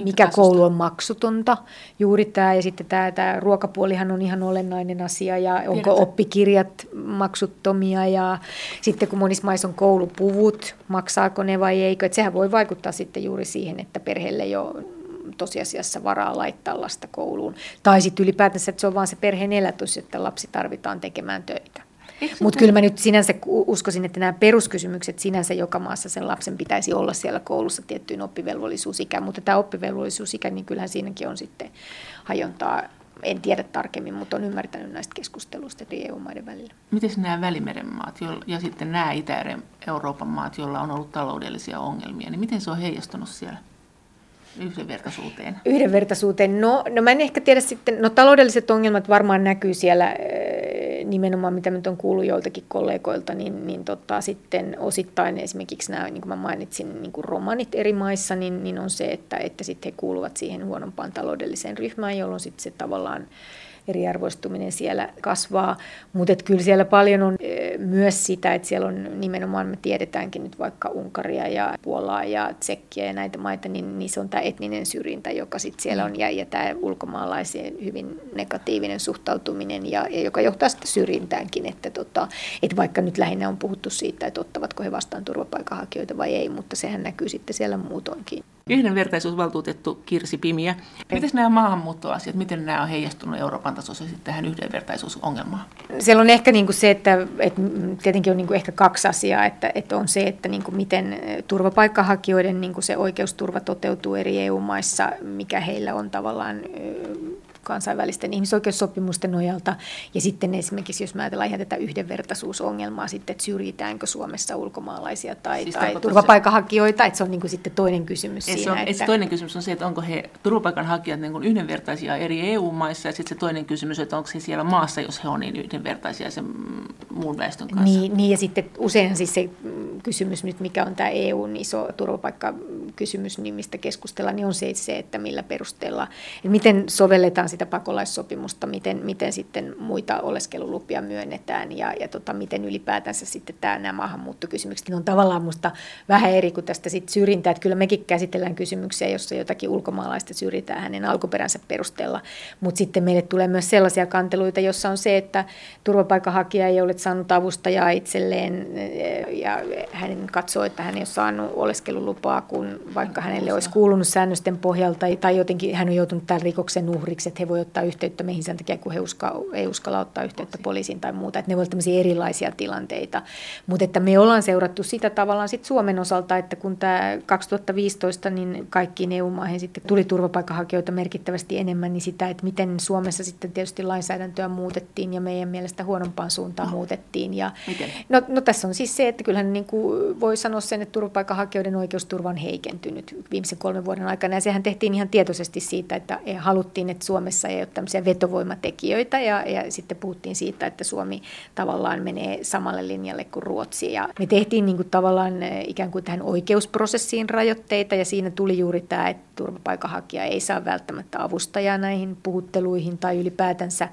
B: mikä koulu on maksutonta, juuri tämä, ja sitten tämä, tämä ruokapuolihan on ihan olennainen asia, ja onko Tiedätkö? oppikirjat maksuttomia, ja sitten kun monissa maissa on koulupuvut, maksaako ne vai eikö, että sehän voi vaikuttaa sitten juuri siihen, että perheelle jo tosiasiassa varaa laittaa lasta kouluun. Tai sitten ylipäätänsä, että se on vaan se perheen elätys, että lapsi tarvitaan tekemään töitä. Mutta kyllä mä nyt sinänsä uskoisin, että nämä peruskysymykset sinänsä joka maassa sen lapsen pitäisi olla siellä koulussa tiettyyn oppivelvollisuusikään, mutta tämä oppivelvollisuusikä, niin kyllähän siinäkin on sitten hajontaa en tiedä tarkemmin, mutta on ymmärtänyt näistä keskusteluista eri EU-maiden välillä.
A: Miten nämä Välimeren maat ja sitten nämä Itä-Euroopan maat, joilla on ollut taloudellisia ongelmia, niin miten se on heijastunut siellä? Yhdenvertaisuuteen?
B: Yhdenvertaisuuteen. No, no mä en ehkä tiedä sitten, no taloudelliset ongelmat varmaan näkyy siellä eh, nimenomaan, mitä nyt on kuullut joiltakin kollegoilta, niin, niin tota, sitten osittain esimerkiksi nämä, niin kuin mä mainitsin, niin kuin romanit eri maissa, niin, niin on se, että, että sitten he kuuluvat siihen huonompaan taloudelliseen ryhmään, jolloin sitten se tavallaan eriarvoistuminen siellä kasvaa. Mutta kyllä siellä paljon on myös sitä, että siellä on nimenomaan, me tiedetäänkin nyt vaikka Unkaria ja Puolaa ja Tsekkiä ja näitä maita, niin, niin se on tämä etninen syrjintä, joka sitten siellä on, ja, ja tämä ulkomaalaiseen hyvin negatiivinen suhtautuminen, ja, ja joka johtaa sitten syrjintäänkin, että, tota, että vaikka nyt lähinnä on puhuttu siitä, että ottavatko he vastaan turvapaikanhakijoita vai ei, mutta sehän näkyy sitten siellä muutoinkin.
A: Yhdenvertaisuusvaltuutettu Kirsi Pimiä. Miten nämä maahanmuuttoasiat, miten nämä on heijastunut Euroopan tasossa tähän yhdenvertaisuusongelmaan?
B: Siellä on ehkä niin kuin se, että, että tietenkin on niin kuin ehkä kaksi asiaa, että, että on se, että niin kuin miten turvapaikkahakijoiden niin kuin se oikeusturva toteutuu eri EU-maissa, mikä heillä on tavallaan kansainvälisten ihmisoikeussopimusten nojalta. Ja sitten esimerkiksi, jos me ajatellaan ihan tätä yhdenvertaisuusongelmaa, sitten, että syrjitäänkö Suomessa ulkomaalaisia tai, siis tai turvapaikanhakijoita, että se on niin kuin sitten toinen kysymys
A: siinä. Se on, että... toinen kysymys on se, että onko he turvapaikanhakijat niin kuin yhdenvertaisia eri EU-maissa, ja sitten se toinen kysymys, että onko he siellä maassa, jos he ovat niin yhdenvertaisia sen muun väestön kanssa.
B: Niin, niin ja sitten usein siis se kysymys nyt, mikä on tämä EUn iso turvapaikkakysymys, niin mistä keskustellaan, niin on se, se että millä perusteella, että miten sovelletaan sitä pakolaissopimusta, miten, miten sitten muita oleskelulupia myönnetään ja, ja tota, miten ylipäätänsä sitten tämä, nämä maahanmuuttokysymykset on tavallaan minusta vähän eri kuin tästä sit syrjintää. Että kyllä mekin käsitellään kysymyksiä, jossa jotakin ulkomaalaista syrjitään hänen alkuperänsä perusteella, mutta sitten meille tulee myös sellaisia kanteluita, jossa on se, että turvapaikanhakija ei ole saanut avustajaa itselleen ja hän katsoo, että hän ei ole saanut oleskelulupaa, kun vaikka hänelle olisi kuulunut säännösten pohjalta tai jotenkin hän on joutunut tämän rikoksen uhriksi, että he voi ottaa yhteyttä meihin sen takia, kun he uska, ei uskalla ottaa yhteyttä poliisiin tai muuta. Että ne voivat tämmöisiä erilaisia tilanteita. Mutta että me ollaan seurattu sitä tavallaan sit Suomen osalta, että kun tämä 2015 niin kaikkiin EU-maihin sitten tuli turvapaikanhakijoita merkittävästi enemmän, niin sitä, että miten Suomessa sitten tietysti lainsäädäntöä muutettiin ja meidän mielestä huonompaan suuntaan no. muutettiin. Ja,
A: miten?
B: No, no tässä on siis se, että kyllähän niin kuin voi sanoa sen, että turvapaikanhakijoiden oikeusturva on heikentynyt viimeisen kolmen vuoden aikana. Ja sehän tehtiin ihan tietoisesti siitä, että haluttiin, että Suomessa Suomessa ei ole tämmöisiä vetovoimatekijöitä ja, ja sitten puhuttiin siitä, että Suomi tavallaan menee samalle linjalle kuin Ruotsi. Ja me tehtiin niin kuin tavallaan eh, ikään kuin tähän oikeusprosessiin rajoitteita ja siinä tuli juuri tämä, että turvapaikanhakija ei saa välttämättä avustajaa näihin puhutteluihin tai ylipäätänsä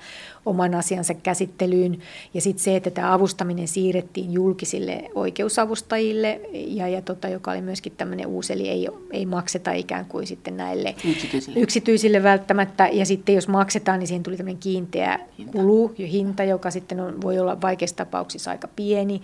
B: oman asiansa käsittelyyn. Ja sitten se, että tämä avustaminen siirrettiin julkisille oikeusavustajille, ja, ja tota, joka oli myöskin tämmöinen uusi, eli ei, ei makseta ikään kuin sitten näille
A: yksityisille.
B: yksityisille välttämättä. Ja sitten jos maksetaan, niin siihen tuli tämmöinen kiinteä hinta. kulu ja hinta, joka sitten on, voi olla vaikeissa tapauksissa aika pieni.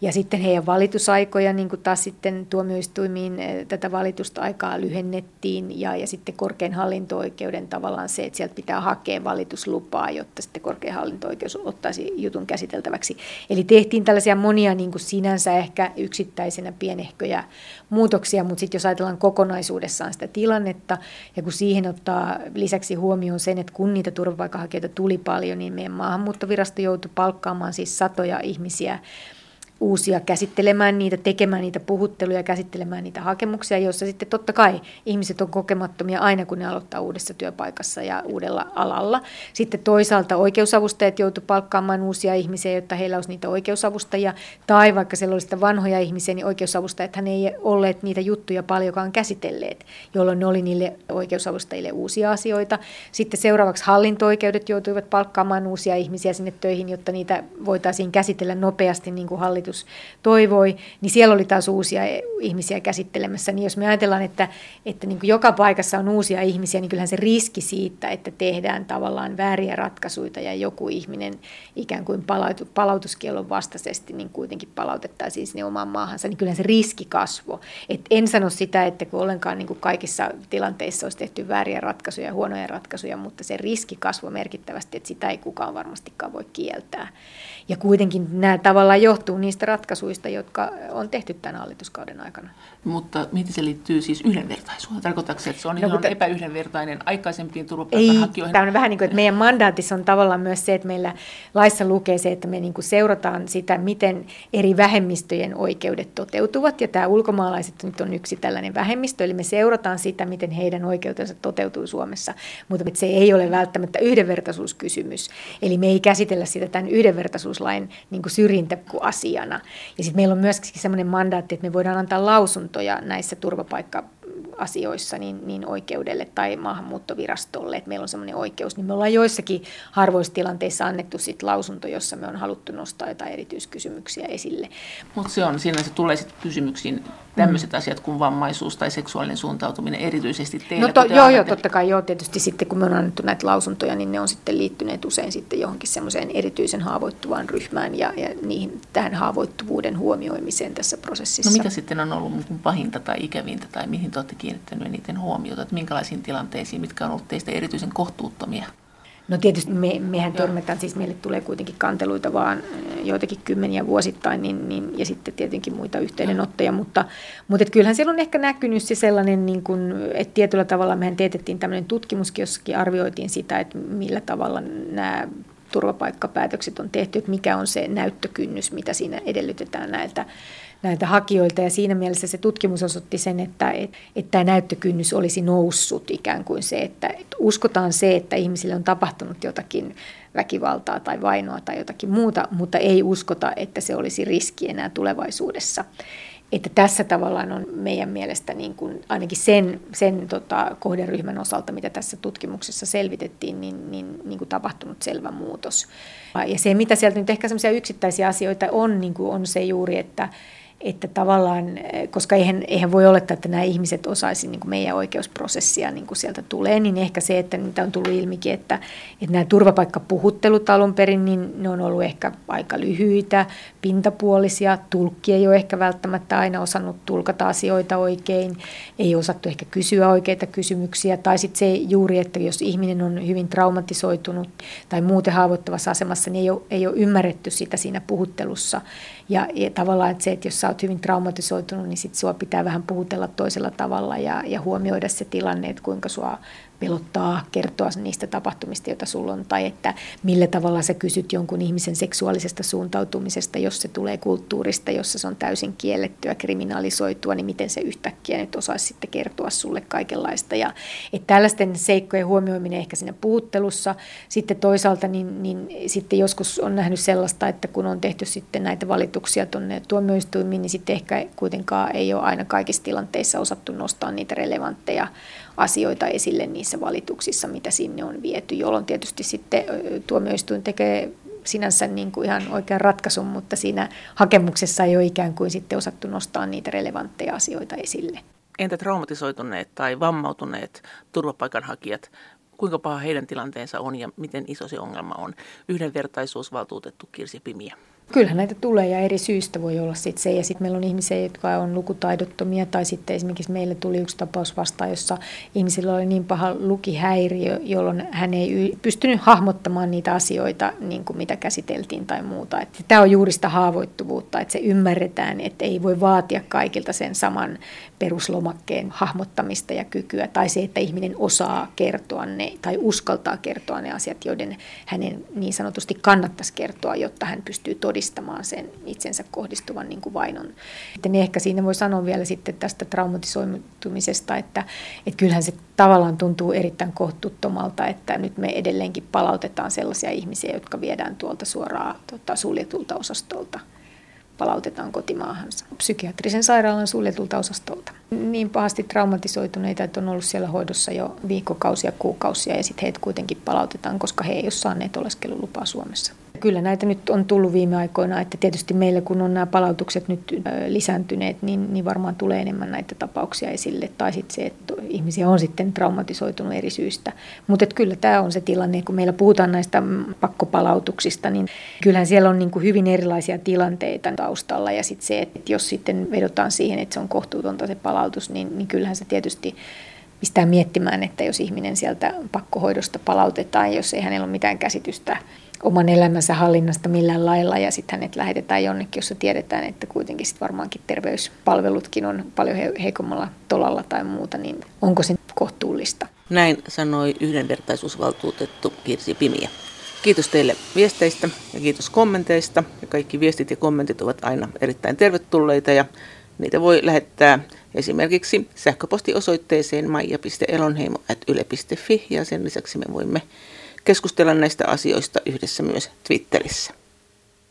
B: Ja sitten heidän valitusaikoja, niin kuin taas sitten tuomioistuimiin eh, tätä valitusta aikaa lyhennettiin ja, ja sitten korkein hallinto-oikeuden tavallaan se, että sieltä pitää hakea valituslupaa, jotta sitten korkein hallinto-oikeus ottaisi jutun käsiteltäväksi. Eli tehtiin tällaisia monia niin kuin sinänsä ehkä yksittäisenä pienehköjä muutoksia, mutta sitten jos ajatellaan kokonaisuudessaan sitä tilannetta ja kun siihen ottaa lisäksi huomioon sen, että kun niitä turvapaikanhakijoita tuli paljon, niin meidän maahanmuuttovirasto joutui palkkaamaan siis satoja ihmisiä uusia käsittelemään niitä, tekemään niitä puhutteluja, käsittelemään niitä hakemuksia, joissa sitten totta kai ihmiset on kokemattomia aina, kun ne aloittaa uudessa työpaikassa ja uudella alalla. Sitten toisaalta oikeusavustajat joutu palkkaamaan uusia ihmisiä, jotta heillä olisi niitä oikeusavustajia, tai vaikka siellä olisi vanhoja ihmisiä, niin oikeusavustajat ei olleet niitä juttuja paljonkaan käsitelleet, jolloin ne oli niille oikeusavustajille uusia asioita. Sitten seuraavaksi hallinto-oikeudet joutuivat palkkaamaan uusia ihmisiä sinne töihin, jotta niitä voitaisiin käsitellä nopeasti, niin kuin hallitus toivoi, niin siellä oli taas uusia ihmisiä käsittelemässä. Niin jos me ajatellaan, että, että niin kuin joka paikassa on uusia ihmisiä, niin kyllähän se riski siitä, että tehdään tavallaan vääriä ratkaisuja ja joku ihminen ikään kuin palautu, palautuskielon vastaisesti niin kuitenkin palautettaisiin sinne omaan maahansa, niin kyllähän se riski kasvoi. Et en sano sitä, että kun ollenkaan niin kuin kaikissa tilanteissa olisi tehty vääriä ratkaisuja, huonoja ratkaisuja, mutta se riski kasvoi merkittävästi, että sitä ei kukaan varmastikaan voi kieltää. Ja kuitenkin nämä tavallaan johtuu niistä ratkaisuista, jotka on tehty tämän hallituskauden aikana.
A: Mutta miten se liittyy siis yhdenvertaisuuteen? Tarkoittaako se, että se on no, te... epäyhdenvertainen aikaisempiin turvapaikanhakijoihin?
B: Tämä on vähän niin kuin, että meidän mandaatissa on tavallaan myös se, että meillä laissa lukee se, että me niin kuin seurataan sitä, miten eri vähemmistöjen oikeudet toteutuvat. Ja tämä ulkomaalaiset nyt on yksi tällainen vähemmistö, eli me seurataan sitä, miten heidän oikeutensa toteutuu Suomessa. Mutta se ei ole välttämättä yhdenvertaisuuskysymys. Eli me ei käsitellä sitä tämän yhdenvertaisuuslain niin kuin syrjintäasiana. Ja sitten meillä on myöskin sellainen mandaatti, että me voidaan antaa lausuntoja näissä turvapaikka asioissa niin, niin oikeudelle tai maahanmuuttovirastolle, että meillä on sellainen oikeus, niin me ollaan joissakin harvoissa tilanteissa annettu sit lausunto, jossa me on haluttu nostaa jotain erityiskysymyksiä esille.
A: Mutta se on, siinä se tulee sitten kysymyksiin tämmöiset mm. asiat kuin vammaisuus tai seksuaalinen suuntautuminen erityisesti teille?
B: No to, joo, joo, totta kai joo. Tietysti sitten kun me on annettu näitä lausuntoja, niin ne on sitten liittyneet usein sitten johonkin semmoiseen erityisen haavoittuvaan ryhmään ja, ja niihin, tähän haavoittuvuuden huomioimiseen tässä prosessissa.
A: No mikä sitten on ollut pahinta tai ikävintä tai mihin te olette kiinnittänyt eniten huomiota, että minkälaisiin tilanteisiin, mitkä on ollut teistä erityisen kohtuuttomia?
B: No tietysti me, mehän törmätään, siis meille tulee kuitenkin kanteluita vaan joitakin kymmeniä vuosittain, niin, niin, ja sitten tietenkin muita yhteydenottoja, mutta, mutta et kyllähän siellä on ehkä näkynyt se sellainen, niin kun, että tietyllä tavalla mehän teetettiin tämmöinen tutkimuskin, jossakin arvioitiin sitä, että millä tavalla nämä turvapaikkapäätökset on tehty, että mikä on se näyttökynnys, mitä siinä edellytetään näiltä näiltä hakijoilta ja siinä mielessä se tutkimus osoitti sen, että, että tämä näyttökynnys olisi noussut ikään kuin se, että, että uskotaan se, että ihmisille on tapahtunut jotakin väkivaltaa tai vainoa tai jotakin muuta, mutta ei uskota, että se olisi riski enää tulevaisuudessa. Että tässä tavallaan on meidän mielestä niin kuin ainakin sen, sen tota, kohderyhmän osalta, mitä tässä tutkimuksessa selvitettiin, niin, niin, niin kuin tapahtunut selvä muutos. Ja se, mitä sieltä nyt ehkä sellaisia yksittäisiä asioita on, niin kuin on se juuri, että, että tavallaan, koska eihän, eihän voi olettaa, että nämä ihmiset osaisivat niin meidän oikeusprosessia niin kuin sieltä tulee, niin ehkä se, että niitä on tullut ilmikin, että, että nämä turvapaikkapuhuttelut alun perin, niin ne on ollut ehkä aika lyhyitä, pintapuolisia, tulkki ei ole ehkä välttämättä aina osannut tulkata asioita oikein, ei osattu ehkä kysyä oikeita kysymyksiä, tai sitten se juuri, että jos ihminen on hyvin traumatisoitunut tai muuten haavoittavassa asemassa, niin ei ole, ei ole ymmärretty sitä siinä puhuttelussa, ja, ja tavallaan, että se, että jos sä oot hyvin traumatisoitunut, niin sitten sua pitää vähän puhutella toisella tavalla ja, ja huomioida se tilanne, että kuinka sua pelottaa kertoa niistä tapahtumista, joita sulla on, tai että millä tavalla sä kysyt jonkun ihmisen seksuaalisesta suuntautumisesta, jos se tulee kulttuurista, jossa se on täysin kiellettyä, kriminalisoitua, niin miten se yhtäkkiä nyt osaisi sitten kertoa sulle kaikenlaista. Ja, että tällaisten seikkojen huomioiminen ehkä siinä puhuttelussa. Sitten toisaalta niin, niin sitten joskus on nähnyt sellaista, että kun on tehty sitten näitä valituksia tuonne tuomioistuimiin, niin sitten ehkä kuitenkaan ei ole aina kaikissa tilanteissa osattu nostaa niitä relevantteja asioita esille niissä valituksissa, mitä sinne on viety, jolloin tietysti sitten tuomioistuin tekee sinänsä niin kuin ihan oikean ratkaisun, mutta siinä hakemuksessa ei ole ikään kuin sitten osattu nostaa niitä relevantteja asioita esille.
A: Entä traumatisoituneet tai vammautuneet turvapaikanhakijat, kuinka paha heidän tilanteensa on ja miten iso se ongelma on? Yhdenvertaisuusvaltuutettu Kirsi Pimiä.
B: Kyllähän näitä tulee ja eri syistä voi olla sit se. Ja sitten meillä on ihmisiä, jotka on lukutaidottomia tai sitten esimerkiksi meille tuli yksi tapaus vastaan, jossa ihmisillä oli niin paha lukihäiriö, jolloin hän ei pystynyt hahmottamaan niitä asioita, niin kuin mitä käsiteltiin tai muuta. Tämä on juuri sitä haavoittuvuutta, että se ymmärretään, että ei voi vaatia kaikilta sen saman peruslomakkeen hahmottamista ja kykyä. Tai se, että ihminen osaa kertoa ne tai uskaltaa kertoa ne asiat, joiden hänen niin sanotusti kannattaisi kertoa, jotta hän pystyy todistamaan sen itsensä kohdistuvan niin kuin vainon. Sitten ehkä siinä voi sanoa vielä sitten tästä traumatisoitumisesta, että, että kyllähän se tavallaan tuntuu erittäin kohtuuttomalta, että nyt me edelleenkin palautetaan sellaisia ihmisiä, jotka viedään tuolta suoraan tota, suljetulta osastolta palautetaan kotimaahansa psykiatrisen sairaalan suljetulta osastolta. Niin pahasti traumatisoituneita, että on ollut siellä hoidossa jo viikkokausia, kuukausia ja sitten heitä kuitenkin palautetaan, koska he eivät ole saaneet oleskelulupaa Suomessa. Kyllä näitä nyt on tullut viime aikoina, että tietysti meille kun on nämä palautukset nyt lisääntyneet, niin, niin varmaan tulee enemmän näitä tapauksia esille. Tai sitten se, että ihmisiä on sitten traumatisoitunut eri syistä. Mutta kyllä tämä on se tilanne, kun meillä puhutaan näistä pakkopalautuksista, niin kyllähän siellä on niin kuin hyvin erilaisia tilanteita taustalla. Ja sitten se, että jos sitten vedotaan siihen, että se on kohtuutonta se palautus, niin, niin kyllähän se tietysti pistää miettimään, että jos ihminen sieltä pakkohoidosta palautetaan, jos ei hänellä ole mitään käsitystä oman elämänsä hallinnasta millään lailla ja sitten hänet lähetetään jonnekin, jossa tiedetään, että kuitenkin sit varmaankin terveyspalvelutkin on paljon heikommalla tolalla tai muuta, niin onko se kohtuullista?
A: Näin sanoi yhdenvertaisuusvaltuutettu Kirsi Pimiä. Kiitos teille viesteistä ja kiitos kommenteista. Ja kaikki viestit ja kommentit ovat aina erittäin tervetulleita ja niitä voi lähettää esimerkiksi sähköpostiosoitteeseen maija.elonheimo.yle.fi ja sen lisäksi me voimme keskustella näistä asioista yhdessä myös Twitterissä.